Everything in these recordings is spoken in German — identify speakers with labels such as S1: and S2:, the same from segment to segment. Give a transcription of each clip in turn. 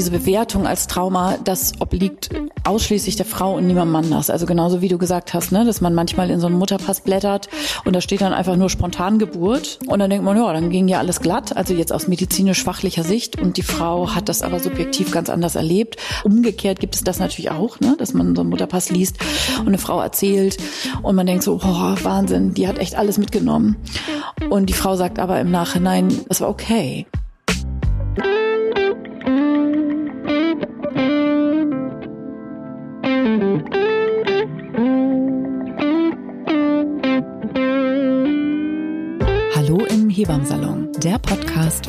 S1: diese Bewertung als Trauma, das obliegt ausschließlich der Frau und niemandem anders. Also genauso wie du gesagt hast, ne, dass man manchmal in so einen Mutterpass blättert und da steht dann einfach nur spontan Geburt und dann denkt man, ja, dann ging ja alles glatt, also jetzt aus medizinisch-fachlicher Sicht und die Frau hat das aber subjektiv ganz anders erlebt. Umgekehrt gibt es das natürlich auch, ne, dass man so einen Mutterpass liest und eine Frau erzählt und man denkt so, oh, Wahnsinn, die hat echt alles mitgenommen. Und die Frau sagt aber im Nachhinein, das war okay.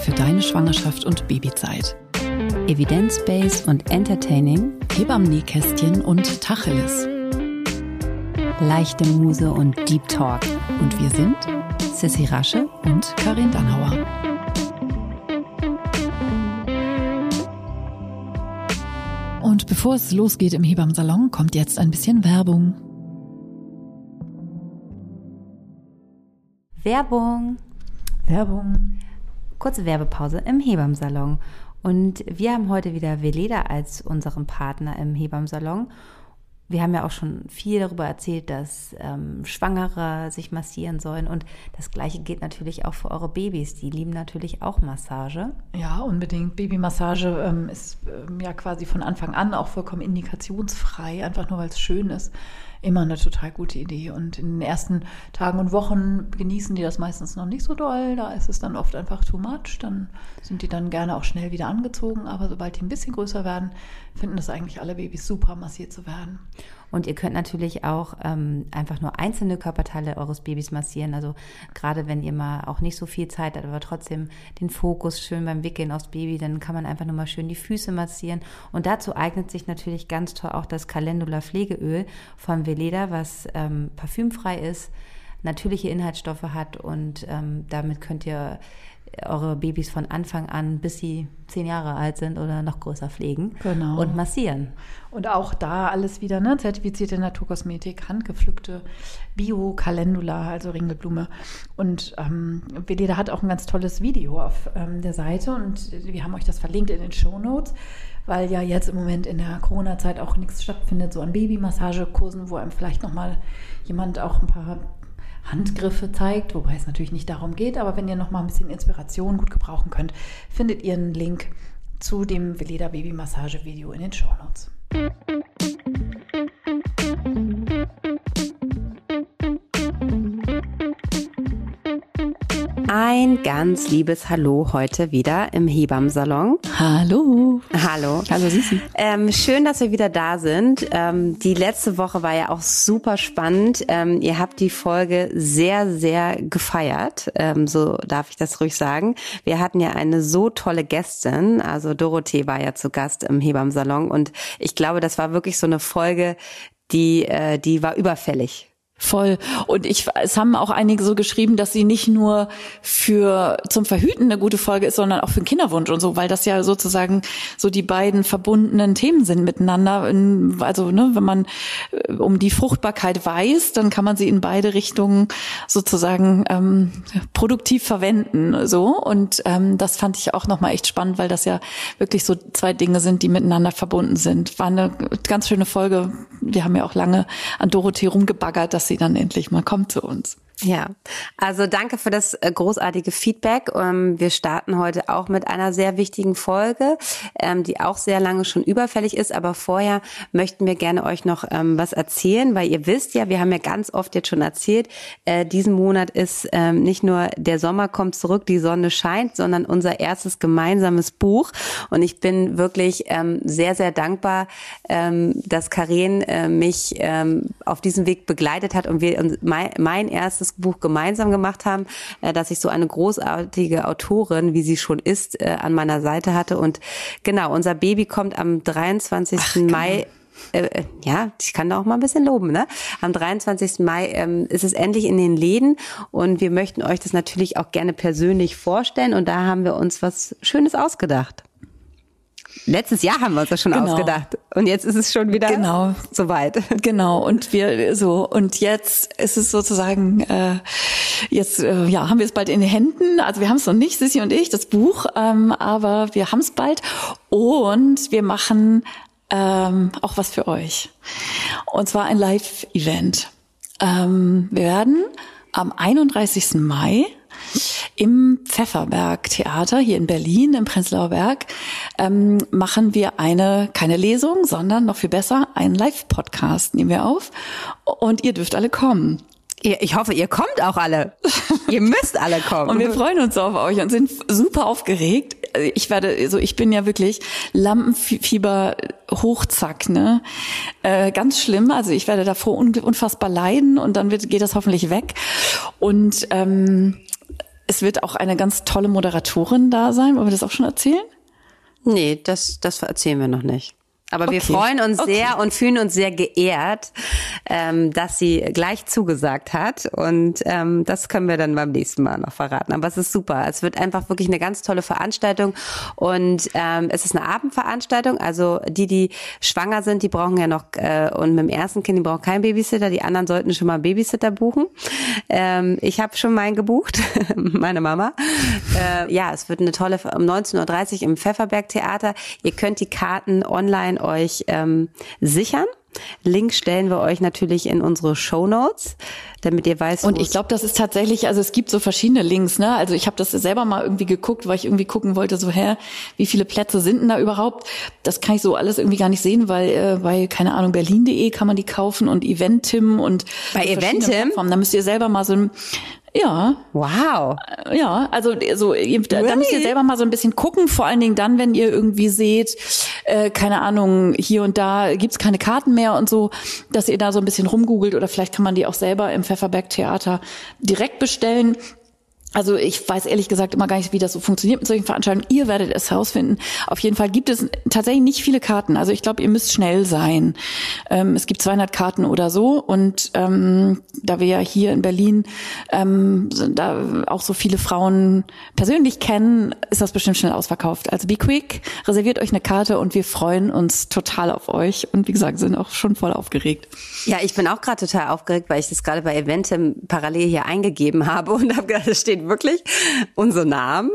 S1: Für deine Schwangerschaft und Babyzeit.
S2: Evidence-based und entertaining,
S1: Hebammen-Nähkästchen und Tacheles.
S2: leichte Muse und Deep Talk.
S1: Und wir sind
S2: Sissy Rasche
S1: und Karin Dannhauer. Und bevor es losgeht im Hebammsalon, kommt jetzt ein bisschen Werbung.
S2: Werbung.
S1: Werbung.
S2: Kurze Werbepause im Hebammsalon. Und wir haben heute wieder Veleda als unseren Partner im Hebammsalon. Wir haben ja auch schon viel darüber erzählt, dass ähm, Schwangere sich massieren sollen. Und das Gleiche gilt natürlich auch für eure Babys. Die lieben natürlich auch Massage.
S1: Ja, unbedingt. Babymassage ähm, ist ähm, ja quasi von Anfang an auch vollkommen indikationsfrei, einfach nur weil es schön ist. Immer eine total gute Idee. Und in den ersten Tagen und Wochen genießen die das meistens noch nicht so doll. Da ist es dann oft einfach too much. Dann sind die dann gerne auch schnell wieder angezogen. Aber sobald die ein bisschen größer werden, finden das eigentlich alle Babys super, massiert zu werden.
S2: Und ihr könnt natürlich auch ähm, einfach nur einzelne Körperteile eures Babys massieren. Also gerade wenn ihr mal auch nicht so viel Zeit habt, aber trotzdem den Fokus schön beim Wickeln aufs Baby, dann kann man einfach nur mal schön die Füße massieren. Und dazu eignet sich natürlich ganz toll auch das Calendula Pflegeöl von Veleda, was ähm, parfümfrei ist, natürliche Inhaltsstoffe hat und ähm, damit könnt ihr eure Babys von Anfang an, bis sie zehn Jahre alt sind oder noch größer pflegen
S1: Genau.
S2: und massieren.
S1: Und auch da alles wieder, ne? Zertifizierte Naturkosmetik, handgepflückte Bio-Calendula, also Ringelblume. Und ähm, Veleda hat auch ein ganz tolles Video auf ähm, der Seite und wir haben euch das verlinkt in den Show Notes, weil ja jetzt im Moment in der Corona-Zeit auch nichts stattfindet, so an Babymassagekursen, wo einem vielleicht nochmal jemand auch ein paar Handgriffe zeigt, wobei es natürlich nicht darum geht, aber wenn ihr noch mal ein bisschen Inspiration gut gebrauchen könnt, findet ihr einen Link zu dem Veleda Baby Massage Video in den Show Notes.
S2: Ein ganz liebes Hallo heute wieder im Hebammsalon.
S1: Hallo.
S2: Hallo.
S1: Hallo Sissi.
S2: Ähm, schön, dass wir wieder da sind. Ähm, die letzte Woche war ja auch super spannend. Ähm, ihr habt die Folge sehr, sehr gefeiert. Ähm, so darf ich das ruhig sagen. Wir hatten ja eine so tolle Gästin. Also Dorothee war ja zu Gast im Hebammsalon und ich glaube, das war wirklich so eine Folge, die, äh, die war überfällig.
S1: Voll. Und ich, es haben auch einige so geschrieben, dass sie nicht nur für zum Verhüten eine gute Folge ist, sondern auch für den Kinderwunsch und so, weil das ja sozusagen so die beiden verbundenen Themen sind miteinander. Also ne, wenn man äh, um die Fruchtbarkeit weiß, dann kann man sie in beide Richtungen sozusagen ähm, produktiv verwenden. So und ähm, das fand ich auch nochmal echt spannend, weil das ja wirklich so zwei Dinge sind, die miteinander verbunden sind. War eine ganz schöne Folge. Wir haben ja auch lange an Dorothee rumgebaggert, dass sie dann endlich mal kommt zu uns.
S2: Ja, also danke für das äh, großartige Feedback. Ähm, Wir starten heute auch mit einer sehr wichtigen Folge, ähm, die auch sehr lange schon überfällig ist. Aber vorher möchten wir gerne euch noch ähm, was erzählen, weil ihr wisst ja, wir haben ja ganz oft jetzt schon erzählt, äh, diesen Monat ist nicht nur der Sommer kommt zurück, die Sonne scheint, sondern unser erstes gemeinsames Buch. Und ich bin wirklich sehr, sehr dankbar, dass Karen äh, mich auf diesem Weg begleitet hat und wir mein, mein Buch gemeinsam gemacht haben, äh, dass ich so eine großartige Autorin, wie sie schon ist, äh, an meiner Seite hatte. Und genau, unser Baby kommt am 23. Mai. Äh, äh, ja, ich kann da auch mal ein bisschen loben, ne? Am 23. Mai ähm, ist es endlich in den Läden und wir möchten euch das natürlich auch gerne persönlich vorstellen und da haben wir uns was Schönes ausgedacht. Letztes Jahr haben wir uns das schon
S1: Genau.
S2: ausgedacht. Und jetzt ist es schon wieder
S1: genau.
S2: soweit.
S1: Genau. Und wir so und jetzt ist es sozusagen äh, jetzt äh, ja haben wir es bald in den Händen. Also wir haben es noch nicht, Sissi und ich, das Buch, ähm, aber wir haben es bald und wir machen ähm, auch was für euch. Und zwar ein Live-Event. Ähm, wir werden am 31. Mai im Pfefferberg Theater hier in Berlin, im Prenzlauer Berg, ähm, machen wir eine, keine Lesung, sondern noch viel besser, einen Live-Podcast nehmen wir auf. Und ihr dürft alle kommen.
S2: Ich hoffe, ihr kommt auch alle. ihr müsst alle kommen.
S1: Und wir freuen uns auf euch und sind super aufgeregt. Ich werde, so also ich bin ja wirklich Lampenfieber hochzack, ne? Äh, ganz schlimm. Also ich werde davor unfassbar leiden und dann wird, geht das hoffentlich weg. Und ähm, es wird auch eine ganz tolle Moderatorin da sein. Wollen wir das auch schon erzählen?
S2: Nee, das, das erzählen wir noch nicht. Aber okay. wir freuen uns okay. sehr und fühlen uns sehr geehrt, ähm, dass sie gleich zugesagt hat. Und ähm, das können wir dann beim nächsten Mal noch verraten. Aber es ist super. Es wird einfach wirklich eine ganz tolle Veranstaltung. Und ähm, es ist eine Abendveranstaltung. Also die, die schwanger sind, die brauchen ja noch, äh, und mit dem ersten Kind, die brauchen keinen Babysitter. Die anderen sollten schon mal einen Babysitter buchen. Ähm, ich habe schon meinen gebucht, meine Mama. Äh, ja, es wird eine tolle, um 19.30 Uhr im Pfefferberg Theater. Ihr könnt die Karten online euch ähm, sichern. Link stellen wir euch natürlich in unsere Show Notes, damit ihr weißt.
S1: Und ich glaube, das ist tatsächlich, also es gibt so verschiedene Links, ne? Also ich habe das selber mal irgendwie geguckt, weil ich irgendwie gucken wollte, so hä, wie viele Plätze sind denn da überhaupt? Das kann ich so alles irgendwie gar nicht sehen, weil äh, bei keine Ahnung berlin.de kann man die kaufen und Eventim und
S2: bei Eventim.
S1: Da müsst ihr selber mal so ein ja.
S2: Wow.
S1: Ja, also so really? da müsst ihr selber mal so ein bisschen gucken, vor allen Dingen dann, wenn ihr irgendwie seht, äh, keine Ahnung, hier und da gibt's keine Karten mehr und so, dass ihr da so ein bisschen rumgoogelt oder vielleicht kann man die auch selber im Pfefferberg Theater direkt bestellen. Also ich weiß ehrlich gesagt immer gar nicht, wie das so funktioniert mit solchen Veranstaltungen. Ihr werdet es herausfinden. Auf jeden Fall gibt es tatsächlich nicht viele Karten. Also ich glaube, ihr müsst schnell sein. Ähm, es gibt 200 Karten oder so. Und ähm, da wir ja hier in Berlin ähm, da auch so viele Frauen persönlich kennen, ist das bestimmt schnell ausverkauft. Also be quick, reserviert euch eine Karte und wir freuen uns total auf euch. Und wie gesagt, sind auch schon voll aufgeregt.
S2: Ja, ich bin auch gerade total aufgeregt, weil ich das gerade bei Eventem parallel hier eingegeben habe und habe gedacht, es steht steht wirklich unsere Namen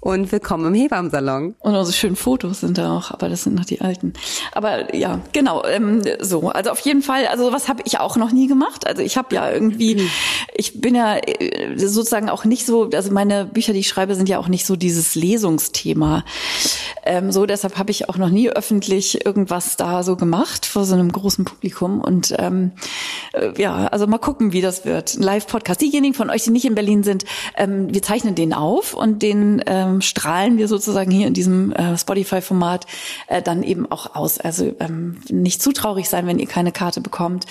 S2: und willkommen im Hebammensalon.
S1: Und unsere schönen Fotos sind da auch, aber das sind noch die alten. Aber ja, genau, ähm, so. Also auf jeden Fall, also was habe ich auch noch nie gemacht. Also ich habe ja irgendwie, mhm. ich bin ja äh, sozusagen auch nicht so, also meine Bücher, die ich schreibe, sind ja auch nicht so dieses Lesungsthema. Ähm, so, deshalb habe ich auch noch nie öffentlich irgendwas da so gemacht vor so einem großen Publikum. Und ähm, äh, ja, also mal gucken, wie das wird. Ein Live-Podcast. Diejenigen von euch, die nicht in Berlin sind, ähm, wir zeichnen den auf und den ähm, strahlen wir sozusagen hier in diesem äh, Spotify-Format äh, dann eben auch aus. Also ähm, nicht zu traurig sein, wenn ihr keine Karte bekommt.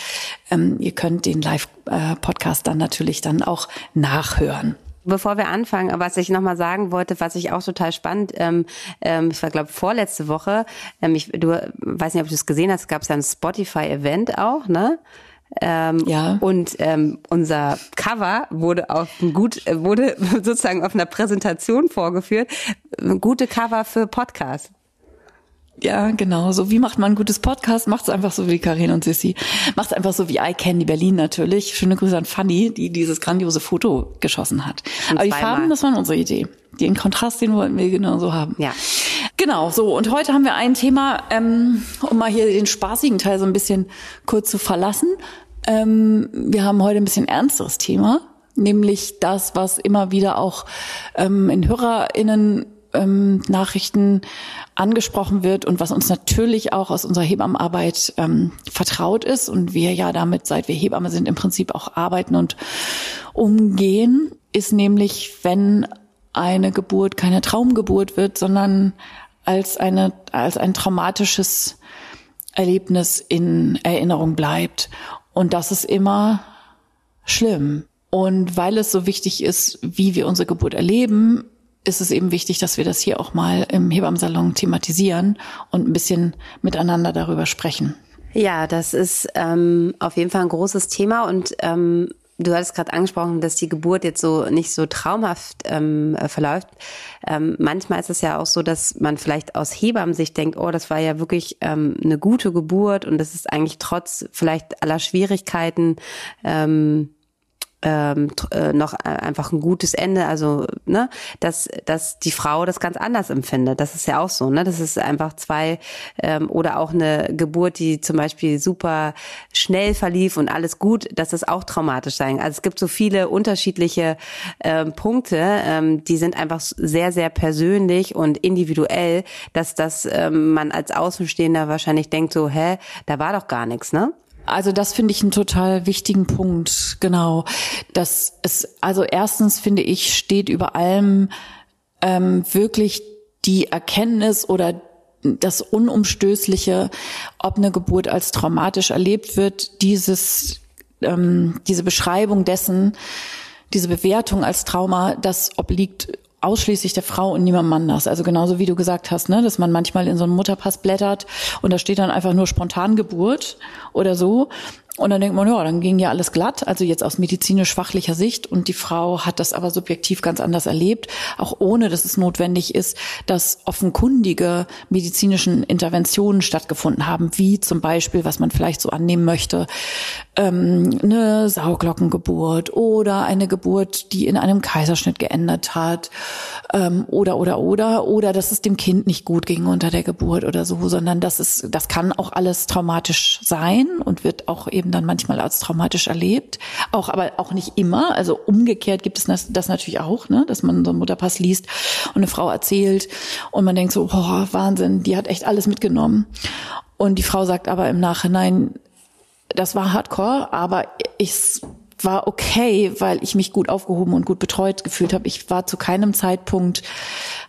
S1: Ähm, ihr könnt den Live-Podcast dann natürlich dann auch nachhören.
S2: Bevor wir anfangen, was ich nochmal sagen wollte, was ich auch total spannend, ähm, ähm, ich war glaube vorletzte Woche, ähm, ich, du weiß nicht, ob du es gesehen hast, gab es ja ein Spotify-Event auch, ne? Ähm, ja. Und ähm, unser Cover wurde auf ein gut wurde sozusagen auf einer Präsentation vorgeführt. Gute Cover für Podcast.
S1: Ja, genau. So wie macht man ein gutes Podcast? Macht es einfach so wie Karin und Sissy. Macht es einfach so wie I Candy Berlin natürlich. Schöne Grüße an Fanny, die dieses grandiose Foto geschossen hat. Und Aber die Farben, das war unsere Idee. Den Kontrast, den wollten wir genau so haben.
S2: Ja.
S1: Genau, so. Und heute haben wir ein Thema, ähm, um mal hier den spaßigen Teil so ein bisschen kurz zu verlassen. Ähm, wir haben heute ein bisschen ernsteres Thema, nämlich das, was immer wieder auch ähm, in HörerInnen ähm, Nachrichten angesprochen wird und was uns natürlich auch aus unserer Hebammenarbeit ähm, vertraut ist und wir ja damit, seit wir Hebamme sind, im Prinzip auch arbeiten und umgehen, ist nämlich, wenn eine Geburt keine Traumgeburt wird, sondern als eine, als ein traumatisches Erlebnis in Erinnerung bleibt. Und das ist immer schlimm. Und weil es so wichtig ist, wie wir unsere Geburt erleben, ist es eben wichtig, dass wir das hier auch mal im Hebammensalon thematisieren und ein bisschen miteinander darüber sprechen.
S2: Ja, das ist ähm, auf jeden Fall ein großes Thema und ähm, du hattest gerade angesprochen, dass die Geburt jetzt so nicht so traumhaft ähm, äh, verläuft. Ähm, manchmal ist es ja auch so, dass man vielleicht aus Hebammensicht denkt, oh, das war ja wirklich ähm, eine gute Geburt und das ist eigentlich trotz vielleicht aller Schwierigkeiten ähm, ähm, äh, noch einfach ein gutes Ende, also ne, dass dass die Frau das ganz anders empfindet. Das ist ja auch so, ne? Das ist einfach zwei ähm, oder auch eine Geburt, die zum Beispiel super schnell verlief und alles gut, dass das auch traumatisch sein. Also es gibt so viele unterschiedliche ähm, Punkte, ähm, die sind einfach sehr sehr persönlich und individuell, dass das ähm, man als Außenstehender wahrscheinlich denkt so, hä, da war doch gar nichts, ne?
S1: Also das finde ich einen total wichtigen Punkt, genau. Das ist, also erstens finde ich, steht über allem ähm, wirklich die Erkenntnis oder das Unumstößliche, ob eine Geburt als traumatisch erlebt wird, dieses, ähm, diese Beschreibung dessen, diese Bewertung als Trauma, das obliegt ausschließlich der Frau und niemandem anders. Also genauso wie du gesagt hast, ne, dass man manchmal in so einem Mutterpass blättert und da steht dann einfach nur Spontangeburt oder so. Und dann denkt man, ja, dann ging ja alles glatt, also jetzt aus medizinisch-fachlicher Sicht. Und die Frau hat das aber subjektiv ganz anders erlebt, auch ohne, dass es notwendig ist, dass offenkundige medizinischen Interventionen stattgefunden haben, wie zum Beispiel, was man vielleicht so annehmen möchte, ähm, eine Sauglockengeburt oder eine Geburt, die in einem Kaiserschnitt geendet hat ähm, oder oder oder oder dass es dem Kind nicht gut ging unter der Geburt oder so, sondern das ist das kann auch alles traumatisch sein und wird auch eben dann manchmal als traumatisch erlebt, auch aber auch nicht immer. Also umgekehrt gibt es das, das natürlich auch, ne, dass man so einen Mutterpass liest und eine Frau erzählt und man denkt so, boah, Wahnsinn, die hat echt alles mitgenommen. Und die Frau sagt aber im Nachhinein, das war Hardcore, aber ich war okay, weil ich mich gut aufgehoben und gut betreut gefühlt habe. Ich war zu keinem Zeitpunkt,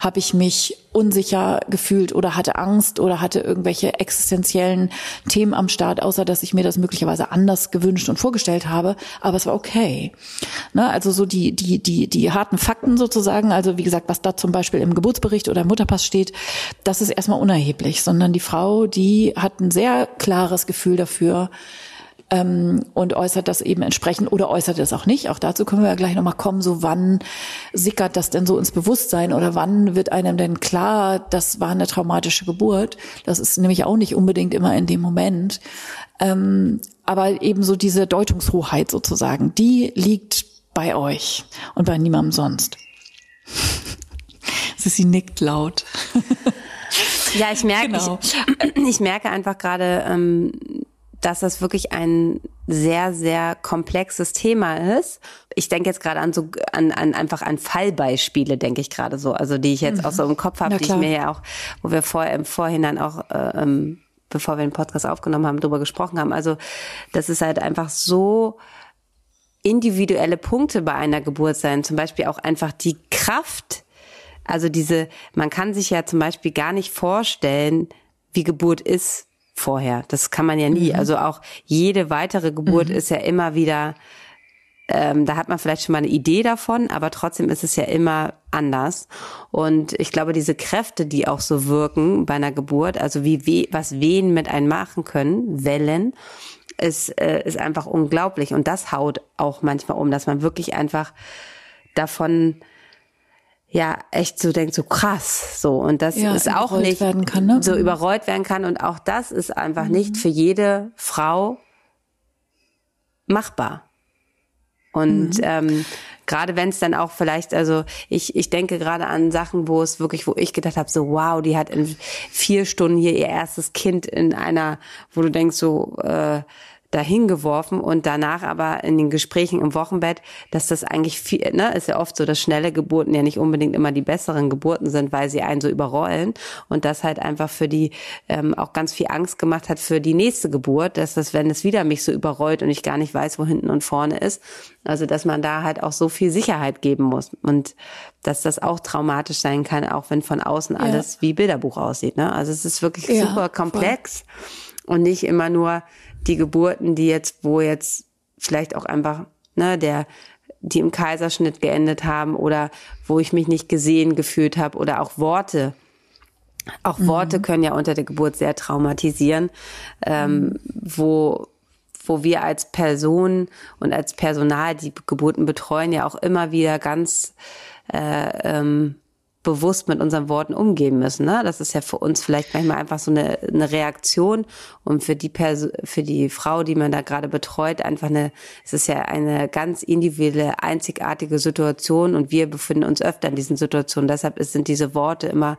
S1: habe ich mich unsicher gefühlt oder hatte Angst oder hatte irgendwelche existenziellen Themen am Start, außer dass ich mir das möglicherweise anders gewünscht und vorgestellt habe. Aber es war okay. Ne? Also so die, die, die, die harten Fakten sozusagen, also wie gesagt, was da zum Beispiel im Geburtsbericht oder im Mutterpass steht, das ist erstmal unerheblich, sondern die Frau, die hat ein sehr klares Gefühl dafür, ähm, und äußert das eben entsprechend oder äußert es auch nicht. Auch dazu können wir ja gleich nochmal kommen, so wann sickert das denn so ins Bewusstsein oder wann wird einem denn klar, das war eine traumatische Geburt. Das ist nämlich auch nicht unbedingt immer in dem Moment. Ähm, aber eben so diese Deutungshoheit sozusagen, die liegt bei euch und bei niemandem sonst. Sie nickt laut.
S2: Ja, ich merke, genau. ich, ich, merke einfach gerade, ähm, dass das wirklich ein sehr, sehr komplexes Thema ist. Ich denke jetzt gerade an so, an, an einfach an Fallbeispiele, denke ich gerade so, also die ich jetzt mhm. auch so im Kopf habe, die ich mir ja auch, wo wir vor, im Vorhinein auch, äh, ähm, bevor wir den Podcast aufgenommen haben, drüber gesprochen haben. Also das ist halt einfach so individuelle Punkte bei einer Geburt sein. Zum Beispiel auch einfach die Kraft, also diese, man kann sich ja zum Beispiel gar nicht vorstellen, wie Geburt ist, vorher. Das kann man ja nie. Mhm. Also auch jede weitere Geburt mhm. ist ja immer wieder, ähm, da hat man vielleicht schon mal eine Idee davon, aber trotzdem ist es ja immer anders. Und ich glaube, diese Kräfte, die auch so wirken bei einer Geburt, also wie we was Wehen mit einem machen können, Wellen, ist, äh, ist einfach unglaublich. Und das haut auch manchmal um, dass man wirklich einfach davon ja echt so denkt, so krass, so und das ja, ist auch nicht kann, ne? so überrollt werden kann und auch das ist einfach mhm. nicht für jede Frau machbar. Und mhm. ähm, gerade wenn es dann auch vielleicht, also ich, ich denke gerade an Sachen, wo es wirklich, wo ich gedacht habe, so wow, die hat in vier Stunden hier ihr erstes Kind in einer, wo du denkst so, äh, dahin geworfen und danach aber in den Gesprächen im Wochenbett, dass das eigentlich viel, ne, ist ja oft so, dass schnelle Geburten ja nicht unbedingt immer die besseren Geburten sind, weil sie einen so überrollen und das halt einfach für die ähm, auch ganz viel Angst gemacht hat für die nächste Geburt, dass das, wenn es wieder mich so überrollt und ich gar nicht weiß, wo hinten und vorne ist, also dass man da halt auch so viel Sicherheit geben muss und dass das auch traumatisch sein kann, auch wenn von außen alles ja. wie Bilderbuch aussieht. Ne? Also es ist wirklich ja, super komplex voll. und nicht immer nur die Geburten, die jetzt, wo jetzt vielleicht auch einfach, ne, der, die im Kaiserschnitt geendet haben oder wo ich mich nicht gesehen gefühlt habe oder auch Worte. Auch mhm. Worte können ja unter der Geburt sehr traumatisieren, ähm, wo wo wir als Person und als Personal, die Geburten betreuen, ja auch immer wieder ganz äh, ähm, bewusst mit unseren Worten umgehen müssen. Ne? Das ist ja für uns vielleicht manchmal einfach so eine, eine Reaktion und für die Perso für die Frau, die man da gerade betreut, einfach eine, es ist ja eine ganz individuelle, einzigartige Situation und wir befinden uns öfter in diesen Situationen. Deshalb sind diese Worte immer,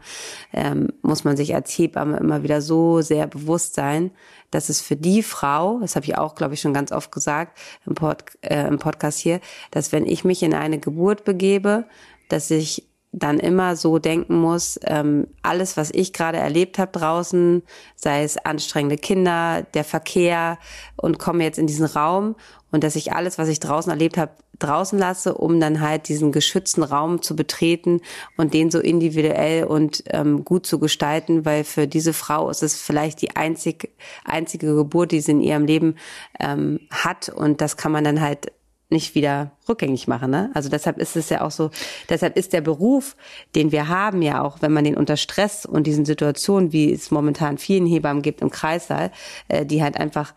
S2: ähm, muss man sich als Hebamme immer wieder so sehr bewusst sein, dass es für die Frau, das habe ich auch, glaube ich, schon ganz oft gesagt im, Pod, äh, im Podcast hier, dass wenn ich mich in eine Geburt begebe, dass ich dann immer so denken muss, ähm, alles, was ich gerade erlebt habe draußen, sei es anstrengende Kinder, der Verkehr und komme jetzt in diesen Raum und dass ich alles, was ich draußen erlebt habe, draußen lasse, um dann halt diesen geschützten Raum zu betreten und den so individuell und ähm, gut zu gestalten, weil für diese Frau ist es vielleicht die einzig, einzige Geburt, die sie in ihrem Leben ähm, hat und das kann man dann halt nicht wieder rückgängig machen. Ne? Also deshalb ist es ja auch so, deshalb ist der Beruf, den wir haben, ja auch, wenn man den unter Stress und diesen Situationen, wie es momentan vielen Hebammen gibt im Kreissaal, äh, die halt einfach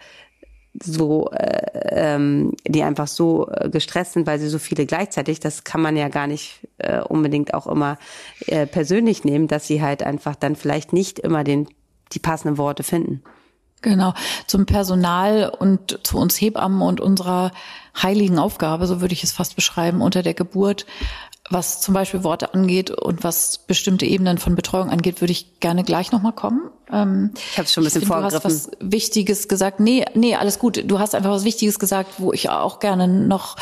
S2: so, äh, ähm, die einfach so äh, gestresst sind, weil sie so viele gleichzeitig, das kann man ja gar nicht äh, unbedingt auch immer äh, persönlich nehmen, dass sie halt einfach dann vielleicht nicht immer den die passenden Worte finden.
S1: Genau, zum Personal und zu uns Hebammen und unserer heiligen Aufgabe, so würde ich es fast beschreiben, unter der Geburt, was zum Beispiel Worte angeht und was bestimmte Ebenen von Betreuung angeht, würde ich gerne gleich nochmal kommen.
S2: Ähm, ich habe schon ein bisschen find, vorgegriffen.
S1: Du hast was Wichtiges gesagt. Nee, nee, alles gut. Du hast einfach was Wichtiges gesagt, wo ich auch gerne noch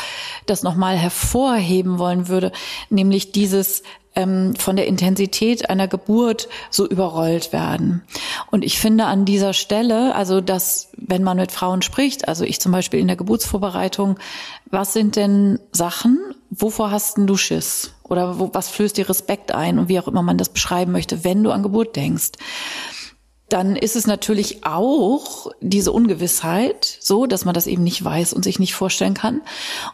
S1: das nochmal hervorheben wollen würde, nämlich dieses ähm, von der Intensität einer Geburt so überrollt werden. Und ich finde an dieser Stelle, also dass, wenn man mit Frauen spricht, also ich zum Beispiel in der Geburtsvorbereitung, was sind denn Sachen, wovor hast denn du Schiss? Oder wo, was flößt dir Respekt ein? Und wie auch immer man das beschreiben möchte, wenn du an Geburt denkst dann ist es natürlich auch diese Ungewissheit, so, dass man das eben nicht weiß und sich nicht vorstellen kann.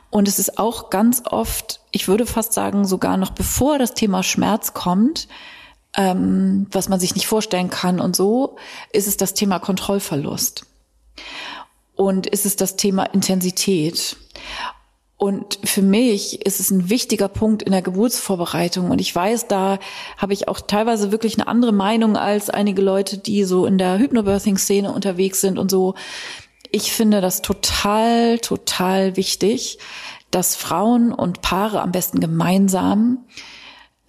S1: Und es ist auch ganz oft, ich würde fast sagen, sogar noch bevor das Thema Schmerz kommt, ähm, was man sich nicht vorstellen kann und so, ist es das Thema Kontrollverlust. Und ist es das Thema Intensität. Und für mich ist es ein wichtiger Punkt in der Geburtsvorbereitung. Und ich weiß, da habe ich auch teilweise wirklich eine andere Meinung als einige Leute, die so in der Hypnobirthing-Szene unterwegs sind und so. Ich finde das total, total wichtig, dass Frauen und Paare am besten gemeinsam,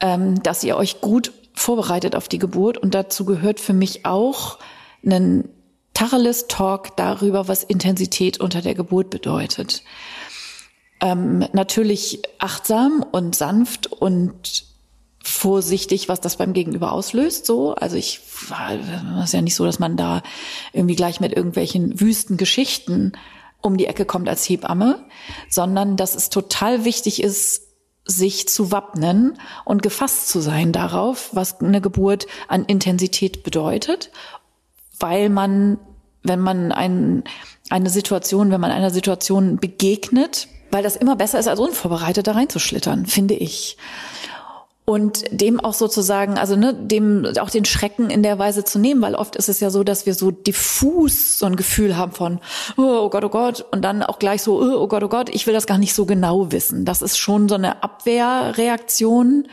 S1: ähm, dass ihr euch gut vorbereitet auf die Geburt. Und dazu gehört für mich auch einen Tacheles-Talk darüber, was Intensität unter der Geburt bedeutet ähm, natürlich achtsam und sanft und vorsichtig, was das beim Gegenüber auslöst. So, also ich es ist ja nicht so, dass man da irgendwie gleich mit irgendwelchen wüsten Geschichten um die Ecke kommt als Hebamme, sondern dass es total wichtig ist, sich zu wappnen und gefasst zu sein darauf, was eine Geburt an Intensität bedeutet, weil man, wenn man ein, eine Situation, wenn man einer Situation begegnet, weil das immer besser ist, als unvorbereitet da reinzuschlittern, finde ich. Und dem auch sozusagen, also ne, dem auch den Schrecken in der Weise zu nehmen, weil oft ist es ja so, dass wir so diffus so ein Gefühl haben von, oh, oh Gott, oh Gott, und dann auch gleich so, oh, oh Gott, oh Gott, ich will das gar nicht so genau wissen. Das ist schon so eine Abwehrreaktion.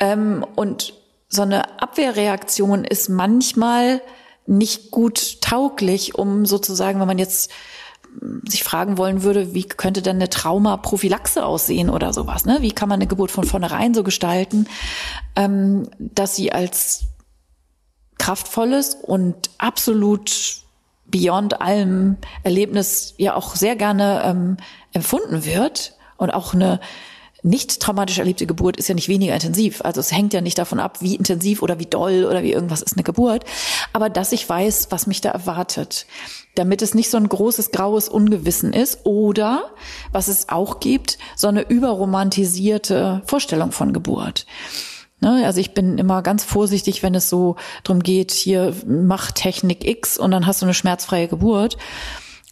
S1: Ähm, und so eine Abwehrreaktion ist manchmal nicht gut tauglich, um sozusagen, wenn man jetzt sich fragen wollen würde, wie könnte denn eine Traumaprophylaxe aussehen oder sowas? Ne? Wie kann man eine Geburt von vornherein so gestalten, ähm, dass sie als kraftvolles und absolut beyond allem Erlebnis ja auch sehr gerne ähm, empfunden wird und auch eine nicht traumatisch erlebte Geburt ist ja nicht weniger intensiv. Also es hängt ja nicht davon ab, wie intensiv oder wie doll oder wie irgendwas ist eine Geburt. Aber dass ich weiß, was mich da erwartet. Damit es nicht so ein großes graues Ungewissen ist oder, was es auch gibt, so eine überromantisierte Vorstellung von Geburt. Ne, also ich bin immer ganz vorsichtig, wenn es so drum geht, hier mach Technik X und dann hast du eine schmerzfreie Geburt.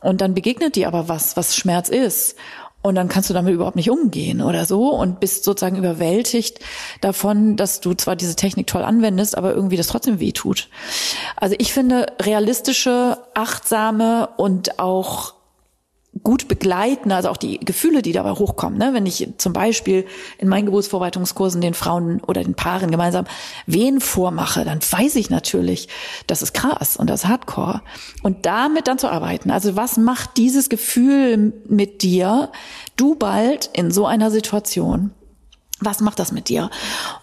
S1: Und dann begegnet dir aber was, was Schmerz ist. Und dann kannst du damit überhaupt nicht umgehen oder so und bist sozusagen überwältigt davon, dass du zwar diese Technik toll anwendest, aber irgendwie das trotzdem weh tut. Also ich finde realistische achtsame und auch gut begleiten, also auch die Gefühle, die dabei hochkommen. Ne? Wenn ich zum Beispiel in meinen Geburtsvorbereitungskursen den Frauen oder den Paaren gemeinsam wen vormache, dann weiß ich natürlich, das ist krass und das ist Hardcore. Und damit dann zu arbeiten. Also was macht dieses Gefühl mit dir, du bald in so einer Situation? Was macht das mit dir?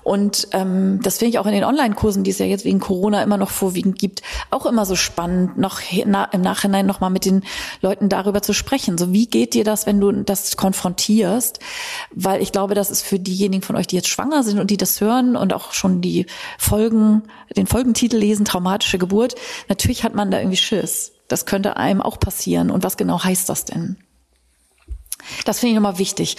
S1: Und ähm, das finde ich auch in den Online-Kursen, die es ja jetzt wegen Corona immer noch vorwiegend gibt, auch immer so spannend, noch na, im Nachhinein nochmal mit den Leuten darüber zu sprechen. So, wie geht dir das, wenn du das konfrontierst? Weil ich glaube, das ist für diejenigen von euch, die jetzt schwanger sind und die das hören und auch schon die Folgen, den Folgentitel lesen, traumatische Geburt, natürlich hat man da irgendwie Schiss. Das könnte einem auch passieren. Und was genau heißt das denn? Das finde ich nochmal wichtig,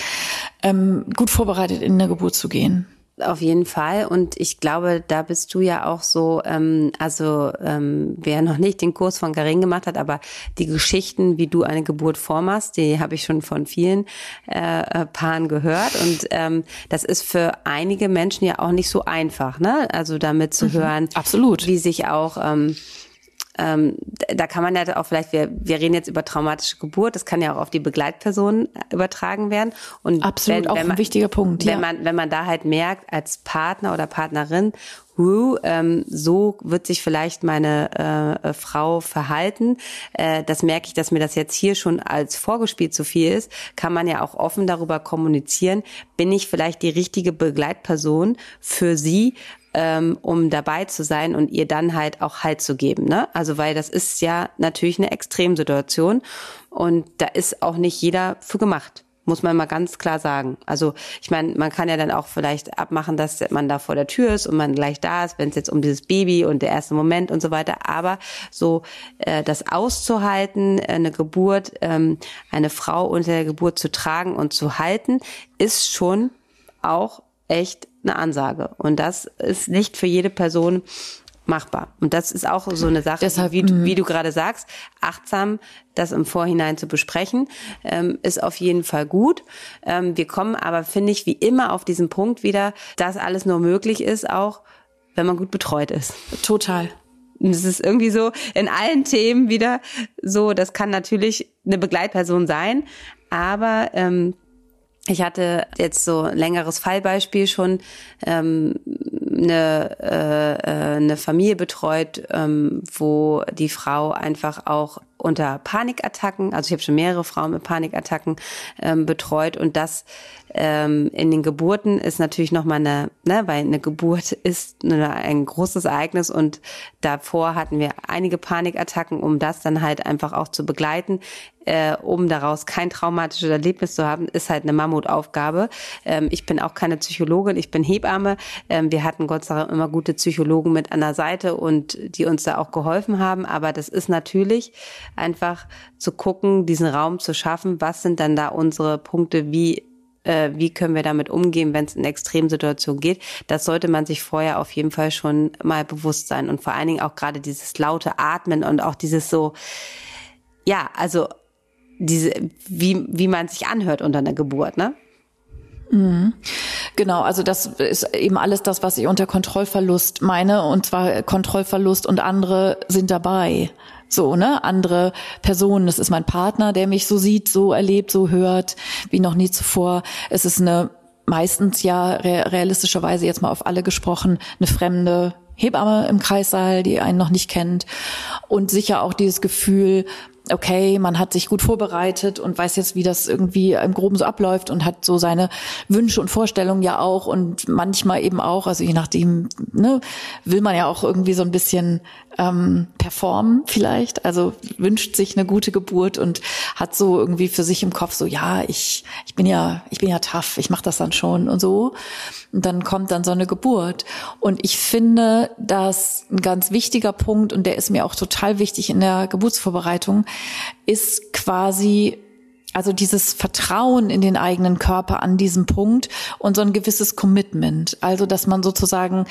S1: ähm, gut vorbereitet in eine Geburt zu gehen.
S2: Auf jeden Fall. Und ich glaube, da bist du ja auch so, ähm, also ähm, wer noch nicht den Kurs von Karin gemacht hat, aber die Geschichten, wie du eine Geburt vormachst, die habe ich schon von vielen äh Paaren gehört. Und ähm, das ist für einige Menschen ja auch nicht so einfach, ne? Also damit zu mhm. hören,
S1: absolut,
S2: wie sich auch ähm, ähm, da kann man ja auch vielleicht, wir, wir reden jetzt über traumatische Geburt, das kann ja auch auf die Begleitperson übertragen werden.
S1: Und Absolut, wenn, auch wenn man, ein wichtiger Punkt.
S2: Wenn ja. man, wenn man da halt merkt, als Partner oder Partnerin, Woo, ähm, so wird sich vielleicht meine äh, äh, Frau verhalten. Äh, das merke ich, dass mir das jetzt hier schon als vorgespielt zu viel ist. Kann man ja auch offen darüber kommunizieren. Bin ich vielleicht die richtige Begleitperson für sie, ähm, um dabei zu sein und ihr dann halt auch Halt zu geben. Ne? Also weil das ist ja natürlich eine Extremsituation und da ist auch nicht jeder für gemacht muss man mal ganz klar sagen. Also ich meine, man kann ja dann auch vielleicht abmachen, dass man da vor der Tür ist und man gleich da ist, wenn es jetzt um dieses Baby und der erste Moment und so weiter. Aber so äh, das auszuhalten, eine Geburt, ähm, eine Frau unter der Geburt zu tragen und zu halten, ist schon auch echt eine Ansage. Und das ist nicht für jede Person machbar. Und das ist auch so eine Sache, Deshalb, wie, wie du gerade sagst, achtsam das im Vorhinein zu besprechen, ähm, ist auf jeden Fall gut. Ähm, wir kommen aber, finde ich, wie immer auf diesen Punkt wieder, dass alles nur möglich ist, auch wenn man gut betreut ist.
S1: Total.
S2: Und es ist irgendwie so in allen Themen wieder so, das kann natürlich eine Begleitperson sein, aber ähm, ich hatte jetzt so ein längeres Fallbeispiel schon ähm, eine, äh, äh, eine Familie betreut, ähm, wo die Frau einfach auch unter Panikattacken, also ich habe schon mehrere Frauen mit Panikattacken ähm, betreut und das ähm, in den Geburten ist natürlich nochmal eine, ne, weil eine Geburt ist eine, ein großes Ereignis und davor hatten wir einige Panikattacken, um das dann halt einfach auch zu begleiten, äh, um daraus kein traumatisches Erlebnis zu haben, ist halt eine Mammutaufgabe. Ähm, ich bin auch keine Psychologin, ich bin Hebamme. Ähm, wir hatten Gott sei Dank immer gute Psychologen mit an der Seite und die uns da auch geholfen haben, aber das ist natürlich einfach zu gucken, diesen Raum zu schaffen, was sind dann da unsere Punkte, wie äh, wie können wir damit umgehen, wenn es in Extremsituationen geht. Das sollte man sich vorher auf jeden Fall schon mal bewusst sein. Und vor allen Dingen auch gerade dieses laute Atmen und auch dieses so, ja, also diese, wie, wie man sich anhört unter einer Geburt, ne?
S1: Mhm. Genau, also das ist eben alles das, was ich unter Kontrollverlust meine, und zwar Kontrollverlust und andere sind dabei. So, ne? Andere Personen. Das ist mein Partner, der mich so sieht, so erlebt, so hört, wie noch nie zuvor. Es ist eine meistens ja realistischerweise jetzt mal auf alle gesprochen, eine fremde Hebamme im Kreissaal, die einen noch nicht kennt. Und sicher auch dieses Gefühl, okay, man hat sich gut vorbereitet und weiß jetzt, wie das irgendwie im Groben so abläuft und hat so seine Wünsche und Vorstellungen ja auch und manchmal eben auch, also je nachdem, ne, will man ja auch irgendwie so ein bisschen ähm, performen vielleicht, also wünscht sich eine gute Geburt und hat so irgendwie für sich im Kopf so, ja, ich, ich bin ja, ich bin ja tough, ich mache das dann schon und so. Und dann kommt dann so eine Geburt. Und ich finde, dass ein ganz wichtiger Punkt, und der ist mir auch total wichtig in der Geburtsvorbereitung, ist quasi also dieses Vertrauen in den eigenen Körper an diesem Punkt und so ein gewisses Commitment. Also, dass man sozusagen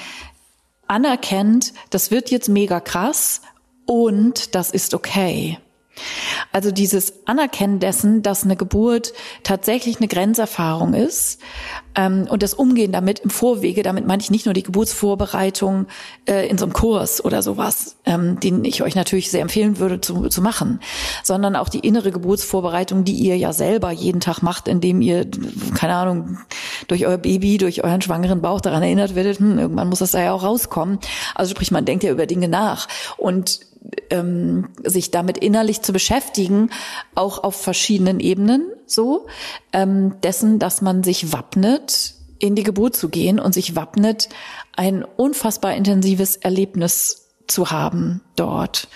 S1: anerkennt, das wird jetzt mega krass und das ist okay. Also dieses Anerkennen dessen, dass eine Geburt tatsächlich eine Grenzerfahrung ist ähm, und das Umgehen damit im Vorwege, damit meine ich nicht nur die Geburtsvorbereitung äh, in so einem Kurs oder sowas, ähm, den ich euch natürlich sehr empfehlen würde zu, zu machen, sondern auch die innere Geburtsvorbereitung, die ihr ja selber jeden Tag macht, indem ihr, keine Ahnung, durch euer Baby, durch euren schwangeren Bauch daran erinnert werdet, hm, irgendwann muss das da ja auch rauskommen. Also sprich, man denkt ja über Dinge nach. Und ähm, sich damit innerlich zu beschäftigen, auch auf verschiedenen Ebenen so, ähm, dessen, dass man sich wappnet, in die Geburt zu gehen und sich wappnet, ein unfassbar intensives Erlebnis zu haben dort.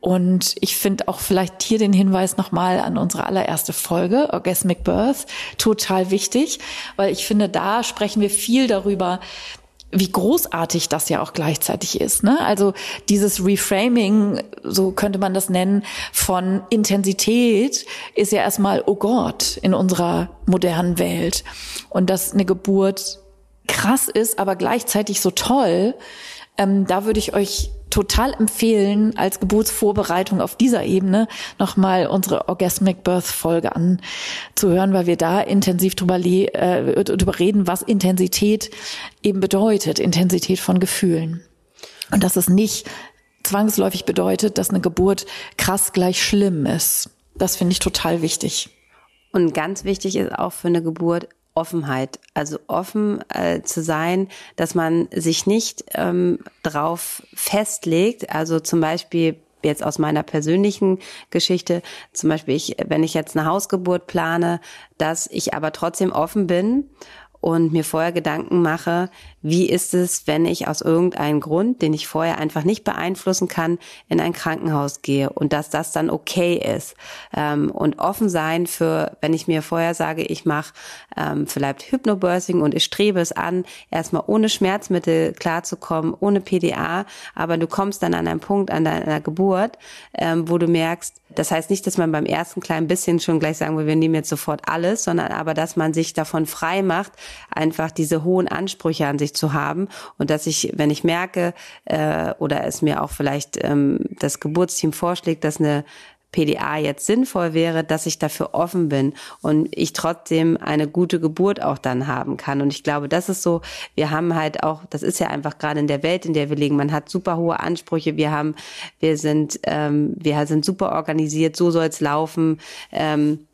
S1: Und ich finde auch vielleicht hier den Hinweis nochmal an unsere allererste Folge, Orgasmic Birth, total wichtig, weil ich finde, da sprechen wir viel darüber, wie großartig das ja auch gleichzeitig ist. Ne? Also dieses Reframing, so könnte man das nennen, von Intensität ist ja erstmal, oh Gott, in unserer modernen Welt. Und dass eine Geburt krass ist, aber gleichzeitig so toll, ähm, da würde ich euch total empfehlen, als Geburtsvorbereitung auf dieser Ebene nochmal unsere Orgasmic Birth Folge anzuhören, weil wir da intensiv drüber, äh, drüber reden, was Intensität eben bedeutet, Intensität von Gefühlen. Und dass es nicht zwangsläufig bedeutet, dass eine Geburt krass gleich schlimm ist. Das finde ich total wichtig.
S2: Und ganz wichtig ist auch für eine Geburt Offenheit, also offen äh, zu sein, dass man sich nicht ähm, drauf festlegt, also zum Beispiel jetzt aus meiner persönlichen Geschichte, zum Beispiel ich, wenn ich jetzt eine Hausgeburt plane, dass ich aber trotzdem offen bin und mir vorher Gedanken mache, wie ist es, wenn ich aus irgendeinem Grund, den ich vorher einfach nicht beeinflussen kann, in ein Krankenhaus gehe und dass das dann okay ist. Ähm, und offen sein für, wenn ich mir vorher sage, ich mache ähm, vielleicht Hypnobirthing und ich strebe es an, erstmal ohne Schmerzmittel klarzukommen, ohne PDA, aber du kommst dann an einen Punkt an deiner Geburt, ähm, wo du merkst, das heißt nicht, dass man beim ersten kleinen bisschen schon gleich sagen will, wir nehmen jetzt sofort alles, sondern aber, dass man sich davon frei macht, einfach diese hohen Ansprüche an sich sich zu haben und dass ich, wenn ich merke äh, oder es mir auch vielleicht ähm, das Geburtsteam vorschlägt, dass eine PDA jetzt sinnvoll wäre, dass ich dafür offen bin und ich trotzdem eine gute Geburt auch dann haben kann. Und ich glaube, das ist so, wir haben halt auch, das ist ja einfach gerade in der Welt, in der wir leben, man hat super hohe Ansprüche, wir haben, wir sind, ähm, wir sind super organisiert, so soll es laufen. Ähm,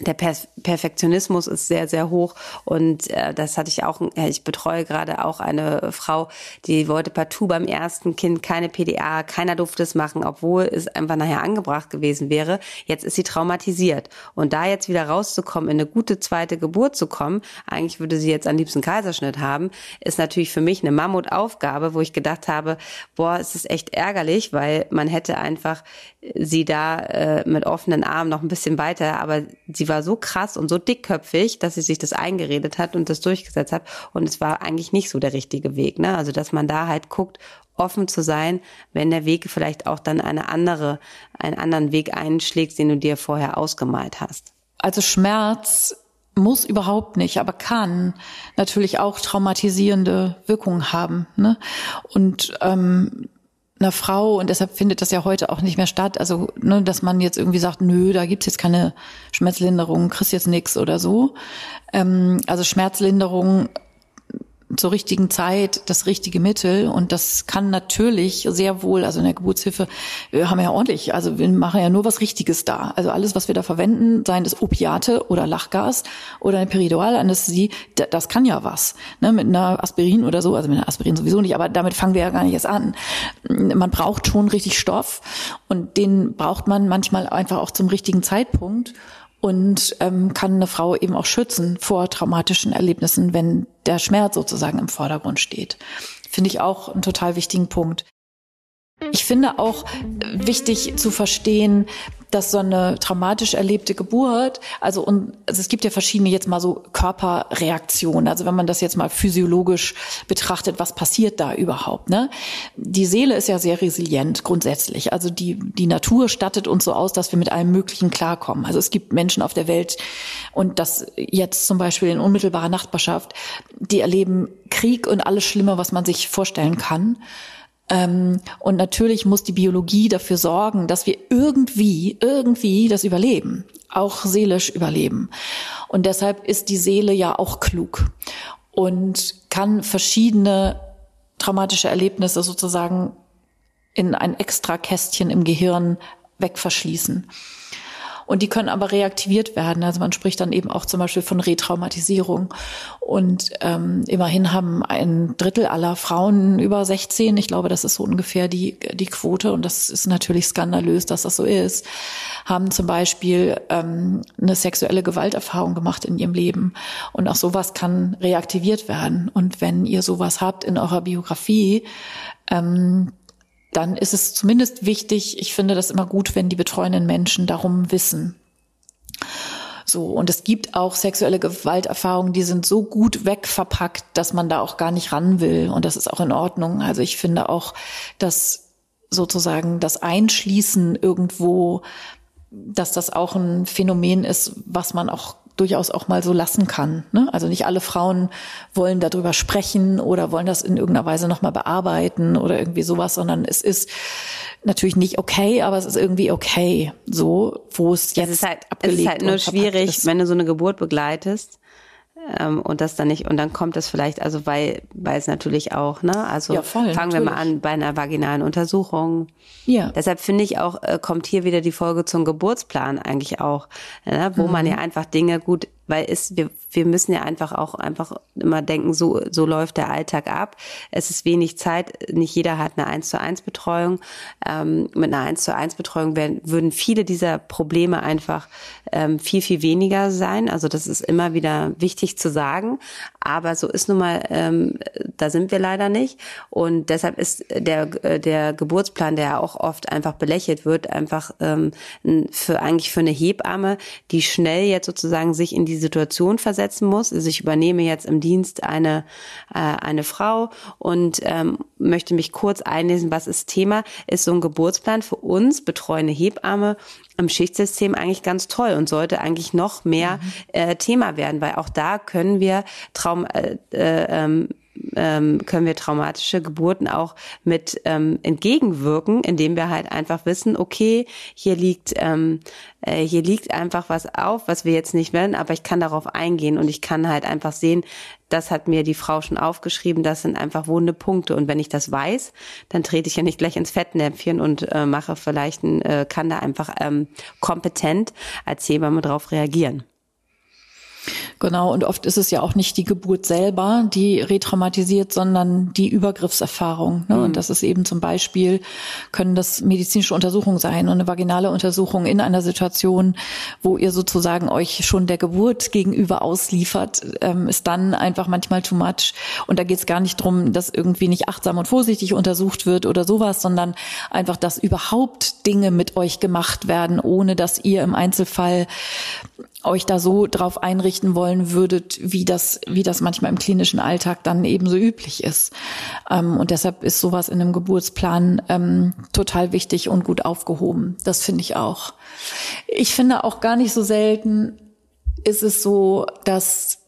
S2: der per Perfektionismus ist sehr, sehr hoch. Und äh, das hatte ich auch, ich betreue gerade auch eine Frau, die wollte partout beim ersten Kind keine PDA, keiner durfte es machen, obwohl es einfach nachher angebracht gewesen wäre. Jetzt ist sie traumatisiert. Und da jetzt wieder rauszukommen, in eine gute zweite Geburt zu kommen, eigentlich würde sie jetzt am liebsten Kaiserschnitt haben, ist natürlich für mich eine Mammutaufgabe, wo ich gedacht habe, boah, es ist echt ärgerlich, weil man hätte einfach sie da äh, mit offenen Armen noch ein bisschen weiter, aber sie war so krass und so dickköpfig, dass sie sich das eingeredet hat und das durchgesetzt hat. Und es war eigentlich nicht so der richtige Weg. Ne? Also dass man da halt guckt, offen zu sein, wenn der Weg vielleicht auch dann eine andere, einen anderen Weg einschlägt, den du dir vorher ausgemalt hast.
S1: Also Schmerz muss überhaupt nicht, aber kann natürlich auch traumatisierende Wirkungen haben. Ne? Und ähm, einer Frau und deshalb findet das ja heute auch nicht mehr statt. Also, ne, dass man jetzt irgendwie sagt, nö, da gibt's jetzt keine Schmerzlinderung, kriegst jetzt nix oder so. Ähm, also Schmerzlinderung zur richtigen Zeit das richtige Mittel und das kann natürlich sehr wohl, also in der Geburtshilfe, wir haben ja ordentlich, also wir machen ja nur was Richtiges da. Also alles, was wir da verwenden, seien das Opiate oder Lachgas oder eine Periduralanästhesie, das kann ja was. Ne, mit einer Aspirin oder so, also mit einer Aspirin sowieso nicht, aber damit fangen wir ja gar nicht erst an. Man braucht schon richtig Stoff und den braucht man manchmal einfach auch zum richtigen Zeitpunkt und ähm, kann eine Frau eben auch schützen vor traumatischen Erlebnissen, wenn der Schmerz sozusagen im Vordergrund steht. Finde ich auch einen total wichtigen Punkt. Ich finde auch wichtig zu verstehen, dass so eine traumatisch erlebte Geburt, also, und, also es gibt ja verschiedene jetzt mal so Körperreaktionen. Also wenn man das jetzt mal physiologisch betrachtet, was passiert da überhaupt? Ne? Die Seele ist ja sehr resilient grundsätzlich. Also die die Natur stattet uns so aus, dass wir mit allem Möglichen klarkommen. Also es gibt Menschen auf der Welt und das jetzt zum Beispiel in unmittelbarer Nachbarschaft, die erleben Krieg und alles Schlimme, was man sich vorstellen kann. Ähm, und natürlich muss die Biologie dafür sorgen, dass wir irgendwie, irgendwie das überleben, auch seelisch überleben. Und deshalb ist die Seele ja auch klug und kann verschiedene traumatische Erlebnisse sozusagen in ein extra Kästchen im Gehirn wegverschließen. Und die können aber reaktiviert werden. Also man spricht dann eben auch zum Beispiel von Retraumatisierung. Und ähm, immerhin haben ein Drittel aller Frauen über 16, ich glaube, das ist so ungefähr die, die Quote, und das ist natürlich skandalös, dass das so ist, haben zum Beispiel ähm, eine sexuelle Gewalterfahrung gemacht in ihrem Leben. Und auch sowas kann reaktiviert werden. Und wenn ihr sowas habt in eurer Biografie, ähm, dann ist es zumindest wichtig, ich finde das immer gut, wenn die betreuenden Menschen darum wissen. So, und es gibt auch sexuelle Gewalterfahrungen, die sind so gut wegverpackt, dass man da auch gar nicht ran will. Und das ist auch in Ordnung. Also ich finde auch, dass sozusagen das Einschließen irgendwo, dass das auch ein Phänomen ist, was man auch durchaus auch mal so lassen kann. Ne? Also nicht alle Frauen wollen darüber sprechen oder wollen das in irgendeiner Weise nochmal bearbeiten oder irgendwie sowas, sondern es ist natürlich nicht okay, aber es ist irgendwie okay, so, wo es jetzt
S2: es ist halt, abgelegt Es ist halt nur schwierig, ist. wenn du so eine Geburt begleitest ähm, und das dann nicht und dann kommt es vielleicht also weil weil es natürlich auch ne also ja, voll, fangen natürlich. wir mal an bei einer vaginalen Untersuchung ja deshalb finde ich auch äh, kommt hier wieder die Folge zum Geburtsplan eigentlich auch ne? wo mhm. man ja einfach Dinge gut weil es, wir, wir müssen ja einfach auch einfach immer denken, so, so läuft der Alltag ab. Es ist wenig Zeit, nicht jeder hat eine 1 zu 1 Betreuung. Ähm, mit einer 1 zu 1 Betreuung werden, würden viele dieser Probleme einfach ähm, viel, viel weniger sein. Also das ist immer wieder wichtig zu sagen. Aber so ist nun mal, ähm, da sind wir leider nicht. Und deshalb ist der, der Geburtsplan, der auch oft einfach belächelt wird, einfach ähm, für eigentlich für eine Hebamme, die schnell jetzt sozusagen sich in die Situation versetzen muss. Also ich übernehme jetzt im Dienst eine, äh, eine Frau und ähm, möchte mich kurz einlesen, was ist Thema, ist so ein Geburtsplan für uns, betreuende Hebamme, im Schichtsystem eigentlich ganz toll und sollte eigentlich noch mehr mhm. äh, Thema werden, weil auch da können wir Traum, äh, äh, ähm, können wir traumatische Geburten auch mit ähm, entgegenwirken, indem wir halt einfach wissen, okay, hier liegt ähm, äh, hier liegt einfach was auf, was wir jetzt nicht werden, aber ich kann darauf eingehen und ich kann halt einfach sehen, das hat mir die Frau schon aufgeschrieben, das sind einfach wunde Punkte und wenn ich das weiß, dann trete ich ja nicht gleich ins Fettnäpfchen und äh, mache vielleicht ein, äh, kann da einfach ähm, kompetent als Hebamme drauf reagieren.
S1: Genau, und oft ist es ja auch nicht die Geburt selber, die retraumatisiert, sondern die Übergriffserfahrung. Ne? Mhm. Und das ist eben zum Beispiel, können das medizinische Untersuchungen sein und eine vaginale Untersuchung in einer Situation, wo ihr sozusagen euch schon der Geburt gegenüber ausliefert, ähm, ist dann einfach manchmal too much. Und da geht es gar nicht drum, dass irgendwie nicht achtsam und vorsichtig untersucht wird oder sowas, sondern einfach, dass überhaupt Dinge mit euch gemacht werden, ohne dass ihr im Einzelfall euch da so drauf einrichten wollen würdet, wie das, wie das manchmal im klinischen Alltag dann ebenso üblich ist. Ähm, und deshalb ist sowas in einem Geburtsplan ähm, total wichtig und gut aufgehoben. Das finde ich auch. Ich finde auch gar nicht so selten ist es so, dass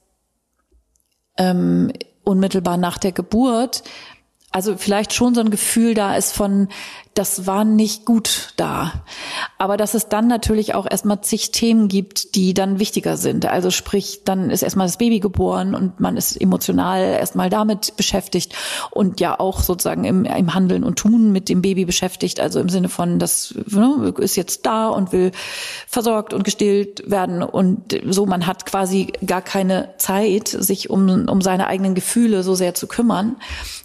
S1: ähm, unmittelbar nach der Geburt also vielleicht schon so ein Gefühl da ist von, das war nicht gut da. Aber dass es dann natürlich auch erstmal zig Themen gibt, die dann wichtiger sind. Also sprich, dann ist erstmal das Baby geboren und man ist emotional erstmal damit beschäftigt und ja auch sozusagen im, im Handeln und Tun mit dem Baby beschäftigt. Also im Sinne von, das ne, ist jetzt da und will versorgt und gestillt werden und so, man hat quasi gar keine Zeit, sich um, um seine eigenen Gefühle so sehr zu kümmern,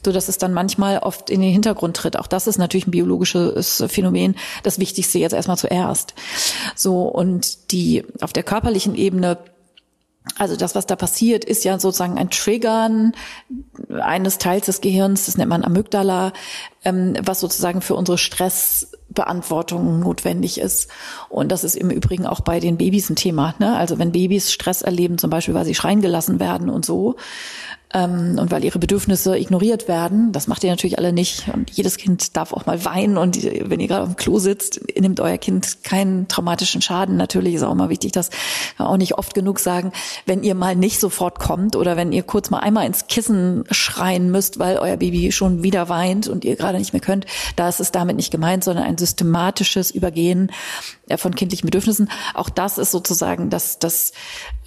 S1: so dass es dann manchmal oft in den Hintergrund tritt. Auch das ist natürlich ein biologisches biologisches Phänomen das Wichtigste jetzt erstmal zuerst. So, und die auf der körperlichen Ebene also das, was da passiert, ist ja sozusagen ein Triggern eines Teils des Gehirns, das nennt man Amygdala, ähm, was sozusagen für unsere Stressbeantwortung notwendig ist. Und das ist im Übrigen auch bei den Babys ein Thema. Ne? Also wenn Babys Stress erleben, zum Beispiel, weil sie schreien gelassen werden und so, ähm, und weil ihre Bedürfnisse ignoriert werden. Das macht ihr natürlich alle nicht. Und jedes Kind darf auch mal weinen und wenn ihr gerade auf dem Klo sitzt, nimmt euer Kind keinen traumatischen Schaden. Natürlich ist auch mal wichtig, dass wir auch nicht oft genug sagen, wenn ihr mal nicht sofort kommt oder wenn ihr kurz mal einmal ins Kissen schreien müsst, weil euer Baby schon wieder weint und ihr gerade nicht mehr könnt, da ist es damit nicht gemeint, sondern ein systematisches Übergehen von kindlichen Bedürfnissen. Auch das ist sozusagen das, das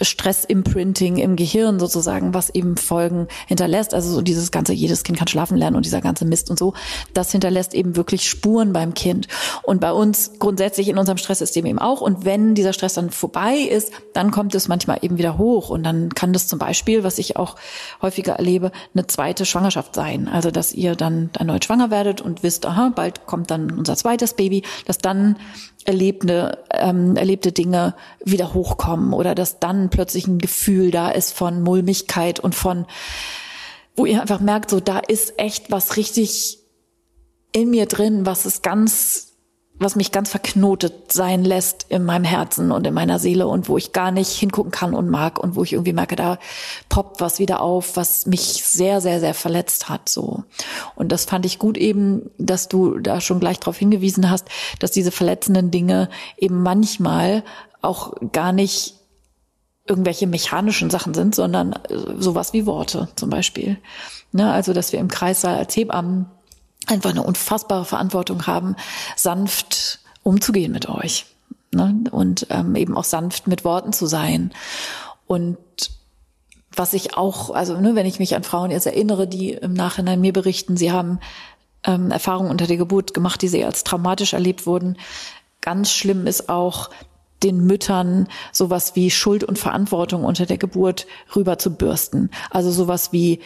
S1: Stressimprinting im Gehirn sozusagen, was eben Folgen hinterlässt. Also so dieses ganze, jedes Kind kann schlafen lernen und dieser ganze Mist und so, das hinterlässt eben wirklich Spuren beim Kind. Und bei uns grundsätzlich in unserem Stresssystem eben auch. Und wenn dieser Stress dann vorbei ist, dann kommt es manchmal eben wieder hoch. Und dann kann das zum Beispiel, was ich auch häufiger erlebe, eine zweite Schwangerschaft sein. Also dass ihr dann erneut schwanger werdet und wisst, aha, bald kommt dann unser zweites Baby, dass dann erlebte, ähm, erlebte Dinge wieder hochkommen oder dass dann plötzlich ein Gefühl da ist von Mulmigkeit und von, wo ihr einfach merkt, so da ist echt was richtig in mir drin, was ist ganz was mich ganz verknotet sein lässt in meinem Herzen und in meiner Seele und wo ich gar nicht hingucken kann und mag und wo ich irgendwie merke, da poppt was wieder auf, was mich sehr, sehr, sehr verletzt hat, so. Und das fand ich gut eben, dass du da schon gleich darauf hingewiesen hast, dass diese verletzenden Dinge eben manchmal auch gar nicht irgendwelche mechanischen Sachen sind, sondern äh, sowas wie Worte zum Beispiel. Ne, also, dass wir im Kreissaal als Hebammen einfach eine unfassbare Verantwortung haben, sanft umzugehen mit euch. Ne? Und ähm, eben auch sanft mit Worten zu sein. Und was ich auch, also ne, wenn ich mich an Frauen jetzt erinnere, die im Nachhinein mir berichten, sie haben ähm, Erfahrungen unter der Geburt gemacht, die sie als traumatisch erlebt wurden. Ganz schlimm ist auch, den Müttern sowas wie Schuld und Verantwortung unter der Geburt rüber zu bürsten. Also sowas wie,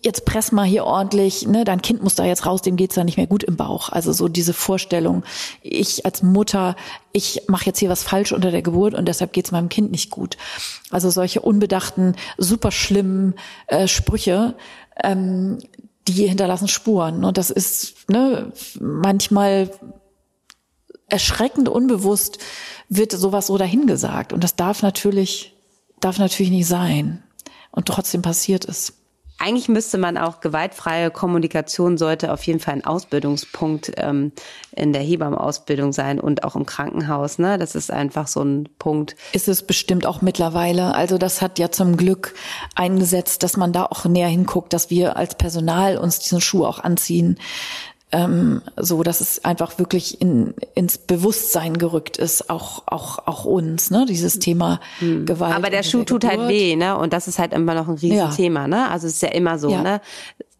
S1: jetzt press mal hier ordentlich, ne, dein Kind muss da jetzt raus, dem geht's da nicht mehr gut im Bauch. Also so diese Vorstellung, ich als Mutter, ich mache jetzt hier was falsch unter der Geburt und deshalb geht's meinem Kind nicht gut. Also solche unbedachten, super schlimmen äh, Sprüche, ähm, die hinterlassen Spuren. Und das ist ne, manchmal erschreckend unbewusst wird sowas so dahingesagt. Und das darf natürlich, darf natürlich nicht sein. Und trotzdem passiert es
S2: eigentlich müsste man auch gewaltfreie Kommunikation sollte auf jeden Fall ein Ausbildungspunkt ähm, in der Hebammenausbildung sein und auch im Krankenhaus. Ne? Das ist einfach so ein Punkt.
S1: Ist es bestimmt auch mittlerweile. Also das hat ja zum Glück eingesetzt, dass man da auch näher hinguckt, dass wir als Personal uns diesen Schuh auch anziehen ähm, so dass es einfach wirklich in, ins Bewusstsein gerückt ist, auch auch auch uns, ne, dieses Thema hm. Gewalt.
S2: Aber der Schuh der tut halt weh, ne, und das ist halt immer noch ein Riesenthema, ja. ne, also es ist ja immer so, ja. ne,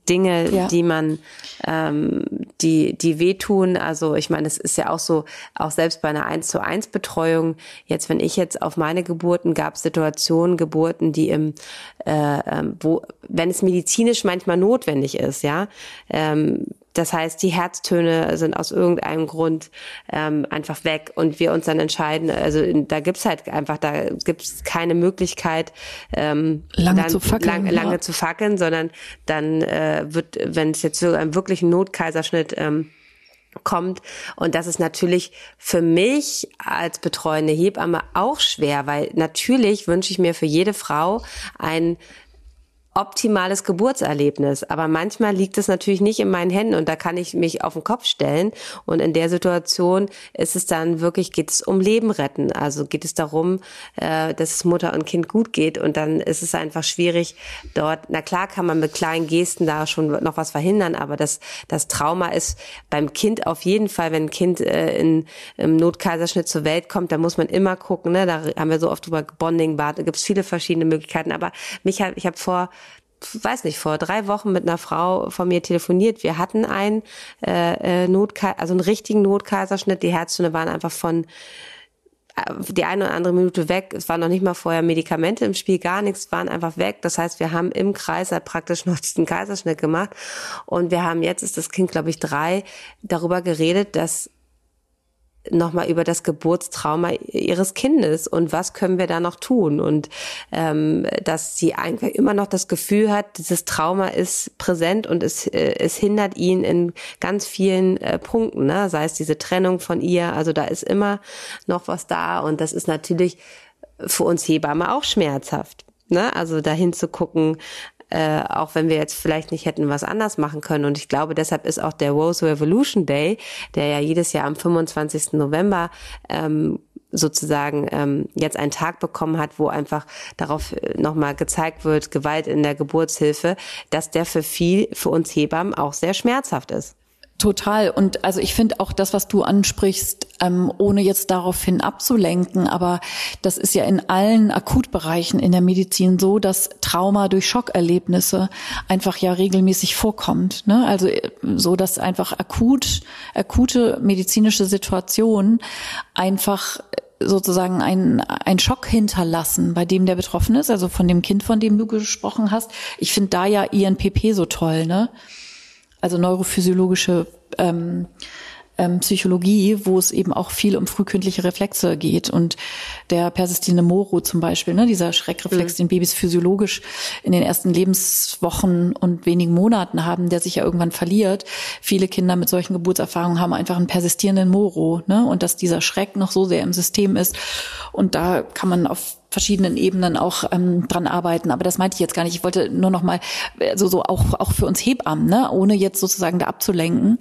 S2: Dinge, ja. die man, ähm, die, die wehtun. Also ich meine, es ist ja auch so, auch selbst bei einer 1 zu 1 Betreuung, jetzt wenn ich jetzt auf meine Geburten gab Situationen, Geburten, die im, äh, ähm, wo, wenn es medizinisch manchmal notwendig ist, ja, ähm, das heißt, die Herztöne sind aus irgendeinem Grund ähm, einfach weg und wir uns dann entscheiden, also da gibt's halt einfach, da gibt's keine Möglichkeit, ähm,
S1: lange dann, zu fackeln,
S2: lang, lange zu fackeln, sondern dann äh, wird, wenn es jetzt so einen wirklichen Notkaiserschnitt ähm, kommt. Und das ist natürlich für mich als betreuende Hebamme auch schwer, weil natürlich wünsche ich mir für jede Frau ein optimales Geburtserlebnis. Aber manchmal liegt es natürlich nicht in meinen Händen und da kann ich mich auf den Kopf stellen. Und in der Situation ist es dann wirklich, geht es um Leben retten. Also geht es darum, äh, dass es Mutter und Kind gut geht. Und dann ist es einfach schwierig dort, na klar kann man mit kleinen Gesten da schon noch was verhindern, aber das, das Trauma ist beim Kind auf jeden Fall, wenn ein Kind äh, in, im Notkaiserschnitt zur Welt kommt, da muss man immer gucken, ne? da haben wir so oft drüber Bonding, da gibt es viele verschiedene Möglichkeiten. Aber mich hat, ich habe vor weiß nicht, vor drei Wochen mit einer Frau von mir telefoniert. Wir hatten einen äh, äh Notkaiser, also einen richtigen Notkaiserschnitt. Die Herztöne waren einfach von äh, die eine oder andere Minute weg. Es waren noch nicht mal vorher Medikamente im Spiel, gar nichts, waren einfach weg. Das heißt, wir haben im Kreis halt praktisch noch diesen Kaiserschnitt gemacht. Und wir haben jetzt, ist das Kind, glaube ich, drei, darüber geredet, dass nochmal über das Geburtstrauma ihres Kindes und was können wir da noch tun und ähm, dass sie einfach immer noch das Gefühl hat, dieses Trauma ist präsent und es, äh, es hindert ihn in ganz vielen äh, Punkten, ne? sei es diese Trennung von ihr, also da ist immer noch was da und das ist natürlich für uns Hebamme auch schmerzhaft. Ne? Also dahin zu gucken, äh, auch wenn wir jetzt vielleicht nicht hätten was anders machen können. Und ich glaube, deshalb ist auch der Rose Revolution Day, der ja jedes Jahr am 25. November ähm, sozusagen ähm, jetzt einen Tag bekommen hat, wo einfach darauf äh, nochmal gezeigt wird, Gewalt in der Geburtshilfe, dass der für viel, für uns Hebammen auch sehr schmerzhaft ist.
S1: Total. Und also ich finde auch das, was du ansprichst, ähm, ohne jetzt daraufhin abzulenken, aber das ist ja in allen Akutbereichen in der Medizin so, dass Trauma durch Schockerlebnisse einfach ja regelmäßig vorkommt. Ne? Also äh, so, dass einfach akut, akute medizinische Situationen einfach sozusagen ein, ein Schock hinterlassen, bei dem der betroffen ist, also von dem Kind, von dem du gesprochen hast. Ich finde da ja INPP so toll, ne? Also neurophysiologische ähm, ähm, Psychologie, wo es eben auch viel um frühkindliche Reflexe geht. Und der persistierende Moro zum Beispiel, ne, dieser Schreckreflex, mhm. den Babys physiologisch in den ersten Lebenswochen und wenigen Monaten haben, der sich ja irgendwann verliert. Viele Kinder mit solchen Geburtserfahrungen haben einfach einen persistierenden Moro, ne, und dass dieser Schreck noch so sehr im System ist. Und da kann man auf verschiedenen Ebenen auch ähm, dran arbeiten. Aber das meinte ich jetzt gar nicht. Ich wollte nur noch mal so so auch auch für uns Hebammen, ne, ohne jetzt sozusagen da abzulenken.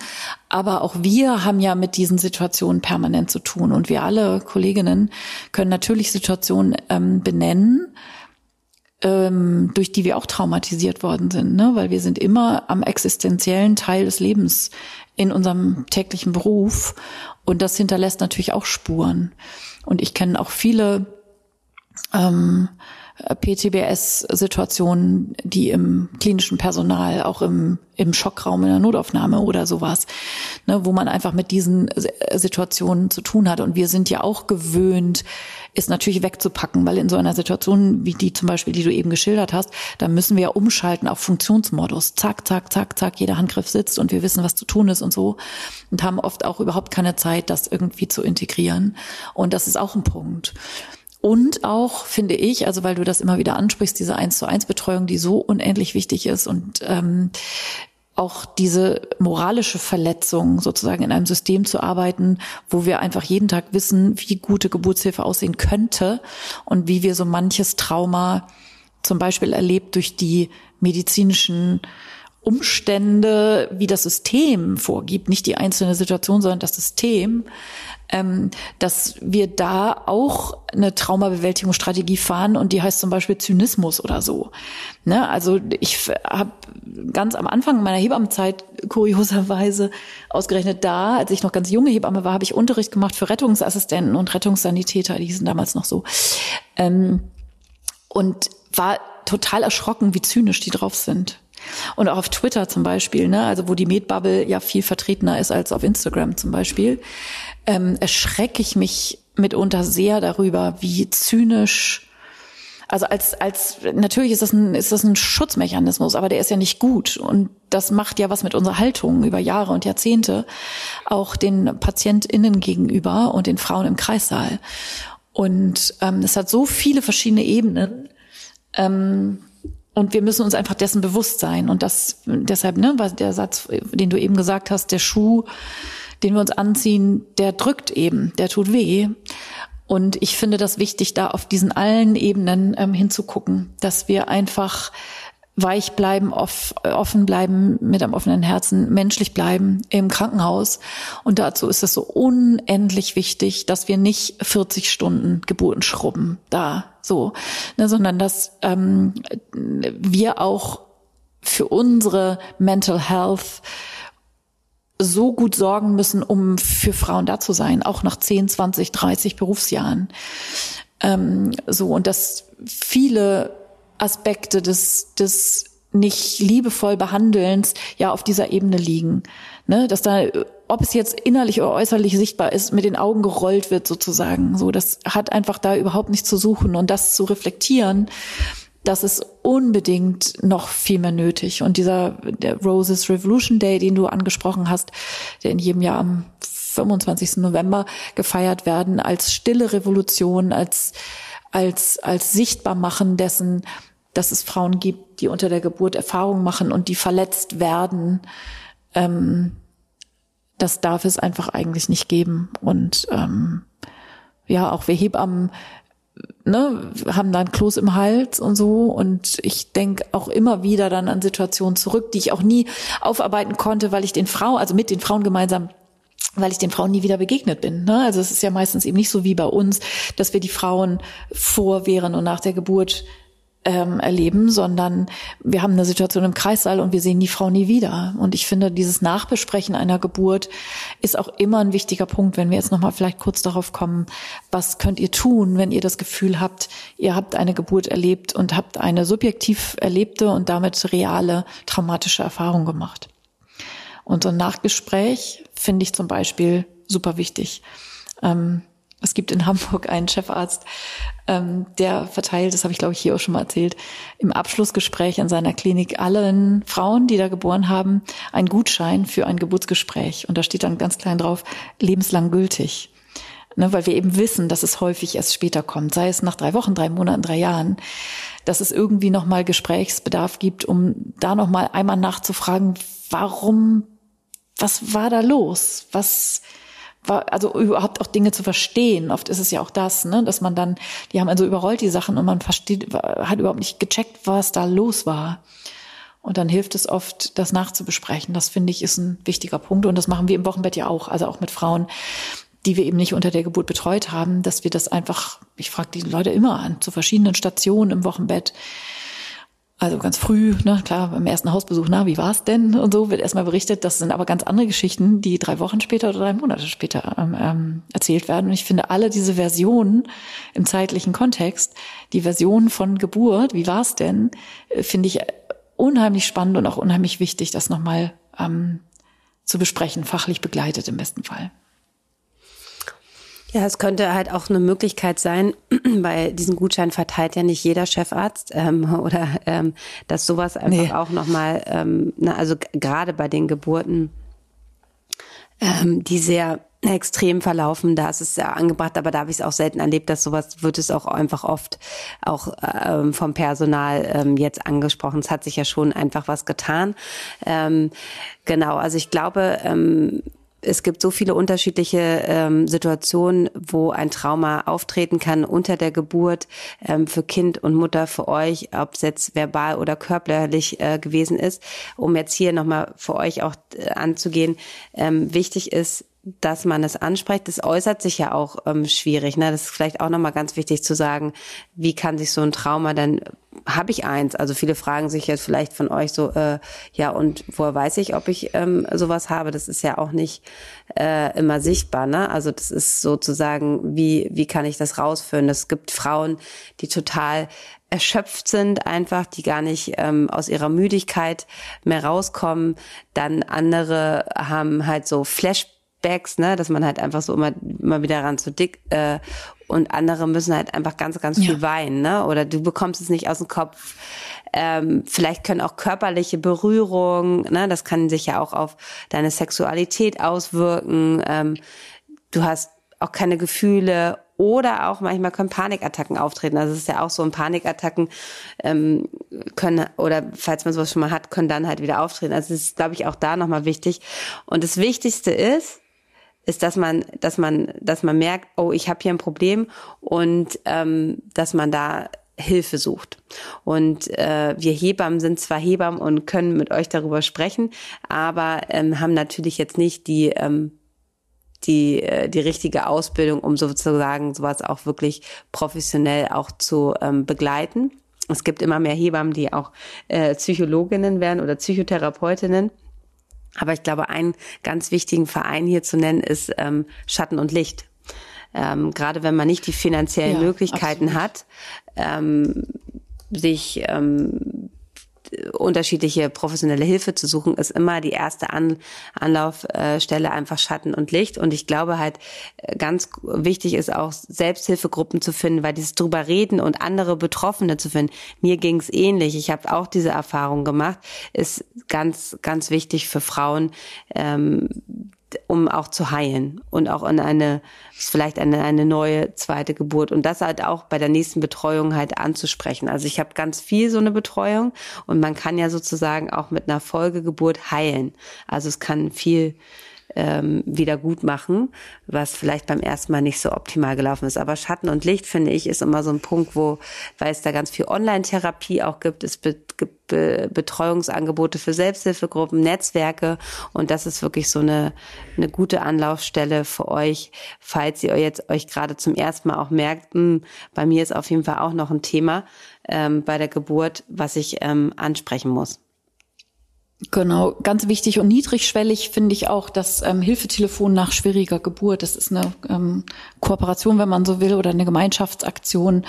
S1: Aber auch wir haben ja mit diesen Situationen permanent zu tun und wir alle Kolleginnen können natürlich Situationen ähm, benennen ähm, durch die wir auch traumatisiert worden sind, ne? weil wir sind immer am existenziellen Teil des Lebens in unserem täglichen Beruf und das hinterlässt natürlich auch Spuren. Und ich kenne auch viele ähm, PTBS-Situationen, die im klinischen Personal, auch im, im Schockraum in der Notaufnahme oder sowas, ne, wo man einfach mit diesen Situationen zu tun hat. Und wir sind ja auch gewöhnt, ist natürlich wegzupacken, weil in so einer Situation wie die zum Beispiel, die du eben geschildert hast, da müssen wir ja umschalten auf Funktionsmodus. Zack, zack, zack, zack, jeder Handgriff sitzt und wir wissen, was zu tun ist und so. Und haben oft auch überhaupt keine Zeit, das irgendwie zu integrieren. Und das ist auch ein Punkt. Und auch, finde ich, also weil du das immer wieder ansprichst, diese eins zu eins Betreuung, die so unendlich wichtig ist und ähm, auch diese moralische Verletzung sozusagen in einem System zu arbeiten, wo wir einfach jeden Tag wissen, wie gute Geburtshilfe aussehen könnte und wie wir so manches Trauma zum Beispiel erlebt durch die medizinischen Umstände, wie das System vorgibt, nicht die einzelne Situation, sondern das System, ähm, dass wir da auch eine Traumabewältigungsstrategie fahren und die heißt zum Beispiel Zynismus oder so. Ne? Also ich habe ganz am Anfang meiner Hebammenzeit kurioserweise ausgerechnet da, als ich noch ganz junge Hebamme war, habe ich Unterricht gemacht für Rettungsassistenten und Rettungssanitäter, die sind damals noch so. Ähm, und war total erschrocken, wie zynisch die drauf sind. Und auch auf Twitter zum Beispiel, ne, also wo die Medbubble ja viel vertretener ist als auf Instagram zum Beispiel, ähm, erschrecke ich mich mitunter sehr darüber, wie zynisch also als, als, natürlich ist das ein, ist das ein Schutzmechanismus, aber der ist ja nicht gut. Und das macht ja was mit unserer Haltung über Jahre und Jahrzehnte, auch den PatientInnen gegenüber und den Frauen im Kreissaal. Und ähm, es hat so viele verschiedene Ebenen. Ähm, und wir müssen uns einfach dessen bewusst sein. Und das deshalb, ne, was der Satz, den du eben gesagt hast, der Schuh, den wir uns anziehen, der drückt eben, der tut weh. Und ich finde das wichtig, da auf diesen allen Ebenen ähm, hinzugucken, dass wir einfach weich bleiben, off, offen bleiben, mit einem offenen Herzen, menschlich bleiben im Krankenhaus. Und dazu ist es so unendlich wichtig, dass wir nicht 40 Stunden Geburten schrubben da so, ne, sondern dass ähm, wir auch für unsere Mental Health so gut sorgen müssen, um für Frauen da zu sein, auch nach 10, 20, 30 Berufsjahren. Ähm, so, und dass viele Aspekte des, des nicht liebevoll Behandelns ja auf dieser Ebene liegen. Ne? Dass da, ob es jetzt innerlich oder äußerlich sichtbar ist, mit den Augen gerollt wird sozusagen. So, das hat einfach da überhaupt nichts zu suchen und das zu reflektieren, das ist unbedingt noch viel mehr nötig. Und dieser der Roses Revolution Day, den du angesprochen hast, der in jedem Jahr am 25. November gefeiert werden, als stille Revolution, als, als, als sichtbar machen dessen, dass es Frauen gibt, die unter der Geburt Erfahrungen machen und die verletzt werden. Ähm, das darf es einfach eigentlich nicht geben. Und ähm, ja, auch wir Hebammen ne, haben dann Kloß im Hals und so. Und ich denke auch immer wieder dann an Situationen zurück, die ich auch nie aufarbeiten konnte, weil ich den Frauen, also mit den Frauen gemeinsam weil ich den Frauen nie wieder begegnet bin. Ne? Also es ist ja meistens eben nicht so wie bei uns, dass wir die Frauen vor, während und nach der Geburt ähm, erleben, sondern wir haben eine Situation im Kreissaal und wir sehen die Frau nie wieder. Und ich finde, dieses Nachbesprechen einer Geburt ist auch immer ein wichtiger Punkt, wenn wir jetzt nochmal vielleicht kurz darauf kommen, was könnt ihr tun, wenn ihr das Gefühl habt, ihr habt eine Geburt erlebt und habt eine subjektiv erlebte und damit reale traumatische Erfahrung gemacht. Und so ein Nachgespräch finde ich zum Beispiel super wichtig. Ähm, es gibt in Hamburg einen Chefarzt, ähm, der verteilt, das habe ich glaube ich hier auch schon mal erzählt, im Abschlussgespräch in seiner Klinik allen Frauen, die da geboren haben, einen Gutschein für ein Geburtsgespräch. Und da steht dann ganz klein drauf, lebenslang gültig. Ne, weil wir eben wissen, dass es häufig erst später kommt, sei es nach drei Wochen, drei Monaten, drei Jahren, dass es irgendwie nochmal Gesprächsbedarf gibt, um da nochmal einmal nachzufragen, warum, was war da los? Was, also überhaupt auch Dinge zu verstehen. Oft ist es ja auch das, ne, dass man dann, die haben also überrollt die Sachen und man versteht, hat überhaupt nicht gecheckt, was da los war. Und dann hilft es oft, das nachzubesprechen. Das finde ich ist ein wichtiger Punkt. Und das machen wir im Wochenbett ja auch, also auch mit Frauen, die wir eben nicht unter der Geburt betreut haben, dass wir das einfach, ich frage die Leute immer an, zu verschiedenen Stationen im Wochenbett, also ganz früh, ne, klar, beim ersten Hausbesuch, na, wie war's denn? Und so wird erstmal berichtet. Das sind aber ganz andere Geschichten, die drei Wochen später oder drei Monate später ähm, ähm, erzählt werden. Und ich finde alle diese Versionen im zeitlichen Kontext, die Version von Geburt, wie war's denn, äh, finde ich unheimlich spannend und auch unheimlich wichtig, das nochmal ähm, zu besprechen, fachlich begleitet im besten Fall.
S2: Ja, es könnte halt auch eine Möglichkeit sein, weil diesen Gutschein verteilt ja nicht jeder Chefarzt ähm, oder ähm, dass sowas einfach nee. auch nochmal, ähm, na, also gerade bei den Geburten, ähm, die sehr extrem verlaufen, da ist es ja angebracht, aber da habe ich es auch selten erlebt, dass sowas wird es auch einfach oft auch ähm, vom Personal ähm, jetzt angesprochen. Es hat sich ja schon einfach was getan. Ähm, genau, also ich glaube, ähm, es gibt so viele unterschiedliche ähm, Situationen, wo ein Trauma auftreten kann unter der Geburt ähm, für Kind und Mutter, für euch, ob es jetzt verbal oder körperlich äh, gewesen ist. Um jetzt hier nochmal für euch auch äh, anzugehen, ähm, wichtig ist, dass man es anspricht. Das äußert sich ja auch ähm, schwierig. Ne? Das ist vielleicht auch nochmal ganz wichtig zu sagen, wie kann sich so ein Trauma dann, habe ich eins? Also viele fragen sich jetzt vielleicht von euch so, äh, ja und woher weiß ich, ob ich ähm, sowas habe? Das ist ja auch nicht äh, immer sichtbar. Ne? Also das ist sozusagen, wie, wie kann ich das rausführen? Es gibt Frauen, die total erschöpft sind, einfach, die gar nicht ähm, aus ihrer Müdigkeit mehr rauskommen. Dann andere haben halt so Flash Bags, ne, dass man halt einfach so immer, immer wieder ran zu dick äh, und andere müssen halt einfach ganz, ganz viel ja. weinen, ne? Oder du bekommst es nicht aus dem Kopf. Ähm, vielleicht können auch körperliche Berührungen, ne, das kann sich ja auch auf deine Sexualität auswirken. Ähm, du hast auch keine Gefühle oder auch manchmal können Panikattacken auftreten. Also es ist ja auch so, ein Panikattacken ähm, können oder falls man sowas schon mal hat, können dann halt wieder auftreten. Also es ist, glaube ich, auch da nochmal wichtig. Und das Wichtigste ist, ist, dass man, dass man, dass man merkt, oh, ich habe hier ein Problem und ähm, dass man da Hilfe sucht. Und äh, wir Hebammen sind zwar Hebammen und können mit euch darüber sprechen, aber ähm, haben natürlich jetzt nicht die ähm, die äh, die richtige Ausbildung, um sozusagen sowas auch wirklich professionell auch zu ähm, begleiten. Es gibt immer mehr Hebammen, die auch äh, Psychologinnen werden oder Psychotherapeutinnen. Aber ich glaube, einen ganz wichtigen Verein hier zu nennen ist ähm, Schatten und Licht. Ähm, gerade wenn man nicht die finanziellen ja, Möglichkeiten absolut. hat, ähm, sich ähm, unterschiedliche professionelle Hilfe zu suchen, ist immer die erste An Anlaufstelle einfach Schatten und Licht. Und ich glaube halt, ganz wichtig ist auch Selbsthilfegruppen zu finden, weil dieses drüber reden und andere Betroffene zu finden. Mir ging es ähnlich. Ich habe auch diese Erfahrung gemacht. Ist ganz, ganz wichtig für Frauen, ähm, um auch zu heilen und auch in eine, vielleicht eine, eine neue zweite Geburt und das halt auch bei der nächsten Betreuung halt anzusprechen. Also ich habe ganz viel so eine Betreuung und man kann ja sozusagen auch mit einer Folgegeburt heilen. Also es kann viel ähm, wieder gut machen, was vielleicht beim ersten Mal nicht so optimal gelaufen ist. Aber Schatten und Licht, finde ich, ist immer so ein Punkt, wo, weil es da ganz viel Online-Therapie auch gibt, es gibt Be Betreuungsangebote für Selbsthilfegruppen, Netzwerke und das ist wirklich so eine, eine gute Anlaufstelle für euch, falls ihr jetzt euch gerade zum ersten Mal auch merkt, mh, hm, bei mir ist auf jeden Fall auch noch ein Thema ähm, bei der Geburt, was ich ähm, ansprechen muss.
S1: Genau, ganz wichtig und niedrigschwellig finde ich auch das ähm, Hilfetelefon nach schwieriger Geburt. Das ist eine ähm, Kooperation, wenn man so will, oder eine Gemeinschaftsaktion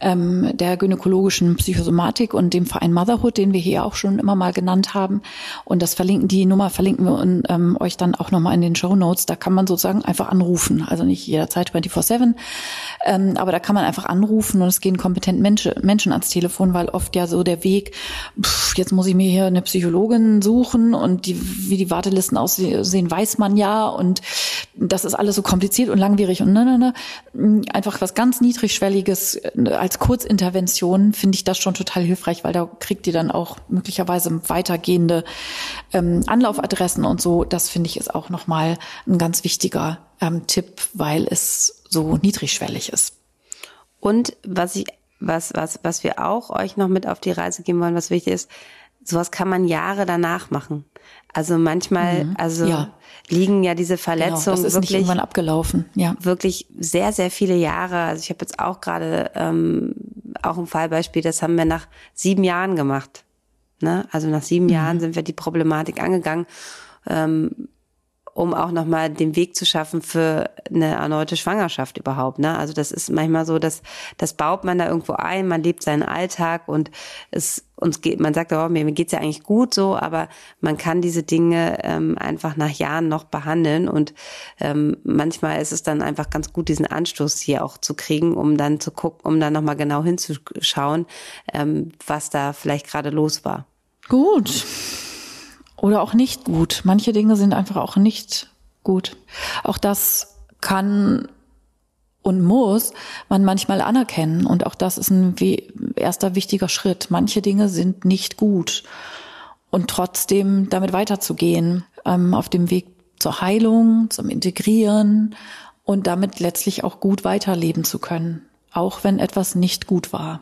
S1: ähm, der gynäkologischen Psychosomatik und dem Verein Motherhood, den wir hier auch schon immer mal genannt haben. Und das verlinken, die Nummer verlinken wir und, ähm, euch dann auch nochmal in den Show Notes. Da kann man sozusagen einfach anrufen. Also nicht jederzeit 24-7, ähm, aber da kann man einfach anrufen und es gehen kompetent Menschen, Menschen ans Telefon, weil oft ja so der Weg, pff, jetzt muss ich mir hier eine Psychologin suchen und die, wie die Wartelisten aussehen, weiß man ja und das ist alles so kompliziert und langwierig und ne, ne, ne. Einfach was ganz niedrigschwelliges äh, als Kurzintervention finde ich das schon total hilfreich, weil da kriegt ihr dann auch möglicherweise weitergehende ähm, Anlaufadressen und so. Das finde ich ist auch nochmal ein ganz wichtiger ähm, Tipp, weil es so niedrigschwellig ist.
S2: Und was ich, was, was, was wir auch euch noch mit auf die Reise geben wollen, was wichtig ist, sowas kann man Jahre danach machen. Also manchmal, mhm. also ja. liegen ja diese Verletzungen genau, das
S1: ist
S2: wirklich
S1: irgendwann abgelaufen. Ja.
S2: Wirklich sehr, sehr viele Jahre. Also ich habe jetzt auch gerade ähm, auch ein Fallbeispiel, das haben wir nach sieben Jahren gemacht. Ne? Also nach sieben mhm. Jahren sind wir die Problematik angegangen. Ähm, um auch nochmal den Weg zu schaffen für eine erneute Schwangerschaft überhaupt. Ne? Also das ist manchmal so, dass das baut man da irgendwo ein, man lebt seinen Alltag und es uns geht, man sagt, oh, mir, mir geht's ja eigentlich gut so, aber man kann diese Dinge ähm, einfach nach Jahren noch behandeln und ähm, manchmal ist es dann einfach ganz gut, diesen Anstoß hier auch zu kriegen, um dann zu gucken, um dann nochmal genau hinzuschauen, ähm, was da vielleicht gerade los war.
S1: Gut oder auch nicht gut. Manche Dinge sind einfach auch nicht gut. Auch das kann und muss man manchmal anerkennen. Und auch das ist ein erster wichtiger Schritt. Manche Dinge sind nicht gut. Und trotzdem damit weiterzugehen, ähm, auf dem Weg zur Heilung, zum Integrieren und damit letztlich auch gut weiterleben zu können. Auch wenn etwas nicht gut war.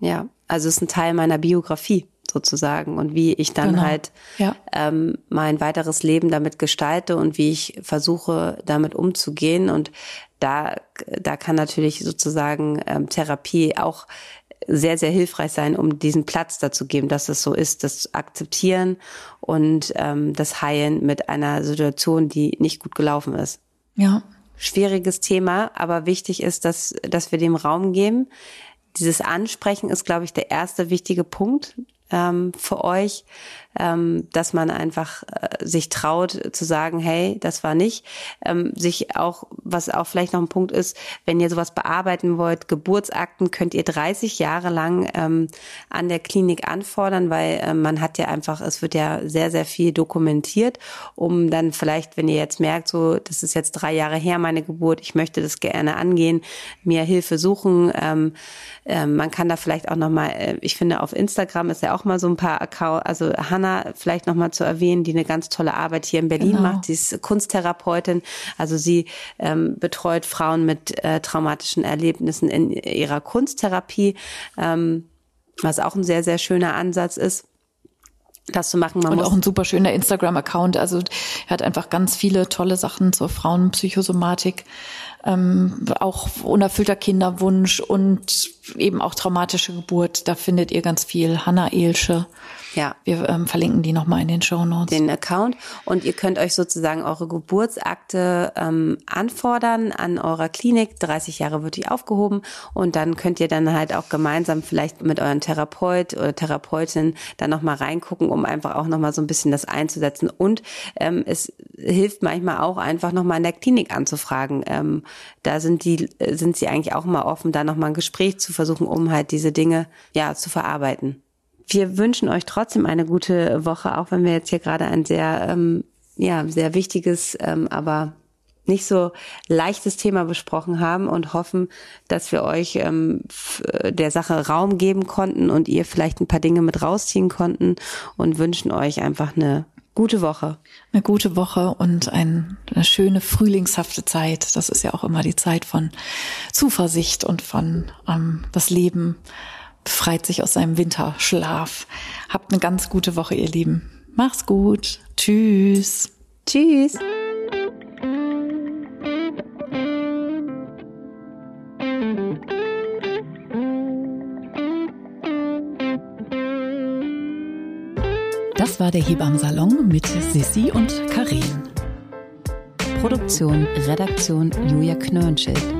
S2: Ja, also ist ein Teil meiner Biografie sozusagen und wie ich dann genau. halt ja. ähm, mein weiteres Leben damit gestalte und wie ich versuche, damit umzugehen. Und da, da kann natürlich sozusagen ähm, Therapie auch sehr, sehr hilfreich sein, um diesen Platz dazu geben, dass es so ist, das Akzeptieren und ähm, das Heilen mit einer Situation, die nicht gut gelaufen ist.
S1: Ja.
S2: Schwieriges Thema, aber wichtig ist, dass, dass wir dem Raum geben. Dieses Ansprechen ist, glaube ich, der erste wichtige Punkt, ähm, für euch, ähm, dass man einfach äh, sich traut zu sagen, hey, das war nicht. Ähm, sich auch, was auch vielleicht noch ein Punkt ist, wenn ihr sowas bearbeiten wollt, Geburtsakten könnt ihr 30 Jahre lang ähm, an der Klinik anfordern, weil äh, man hat ja einfach, es wird ja sehr, sehr viel dokumentiert, um dann vielleicht, wenn ihr jetzt merkt, so, das ist jetzt drei Jahre her, meine Geburt, ich möchte das gerne angehen, mir Hilfe suchen. Ähm, äh, man kann da vielleicht auch nochmal, äh, ich finde, auf Instagram ist ja auch mal so ein paar Account, also Anna vielleicht nochmal zu erwähnen, die eine ganz tolle Arbeit hier in Berlin genau. macht. Sie ist Kunsttherapeutin. Also sie ähm, betreut Frauen mit äh, traumatischen Erlebnissen in ihrer Kunsttherapie, ähm, was auch ein sehr, sehr schöner Ansatz ist das zu machen.
S1: Man und auch ein super schöner Instagram-Account. Also er hat einfach ganz viele tolle Sachen zur Frauenpsychosomatik, ähm, auch unerfüllter Kinderwunsch und eben auch traumatische Geburt. Da findet ihr ganz viel. Hanna Elsche. Ja. Wir ähm, verlinken die nochmal in den Show Notes.
S2: Den Account. Und ihr könnt euch sozusagen eure Geburtsakte ähm, anfordern an eurer Klinik. 30 Jahre wird die aufgehoben. Und dann könnt ihr dann halt auch gemeinsam vielleicht mit euren Therapeut oder Therapeutin dann nochmal reingucken, um einfach auch nochmal so ein bisschen das einzusetzen. Und ähm, es hilft manchmal auch einfach nochmal in der Klinik anzufragen. Ähm, da sind die, sind sie eigentlich auch mal offen, da nochmal ein Gespräch zu versuchen, um halt diese Dinge ja zu verarbeiten. Wir wünschen euch trotzdem eine gute Woche, auch wenn wir jetzt hier gerade ein sehr, ähm, ja, sehr wichtiges, ähm, aber nicht so leichtes Thema besprochen haben und hoffen, dass wir euch ähm, der Sache Raum geben konnten und ihr vielleicht ein paar Dinge mit rausziehen konnten und wünschen euch einfach eine gute Woche.
S1: Eine gute Woche und ein, eine schöne frühlingshafte Zeit. Das ist ja auch immer die Zeit von Zuversicht und von ähm, das Leben befreit sich aus seinem Winterschlaf. Habt eine ganz gute Woche, ihr Lieben. Mach's gut. Tschüss.
S2: Tschüss.
S3: Das war der Hebammsalon mit Sissi und Karin.
S2: Produktion, Redaktion Julia Knörnschild.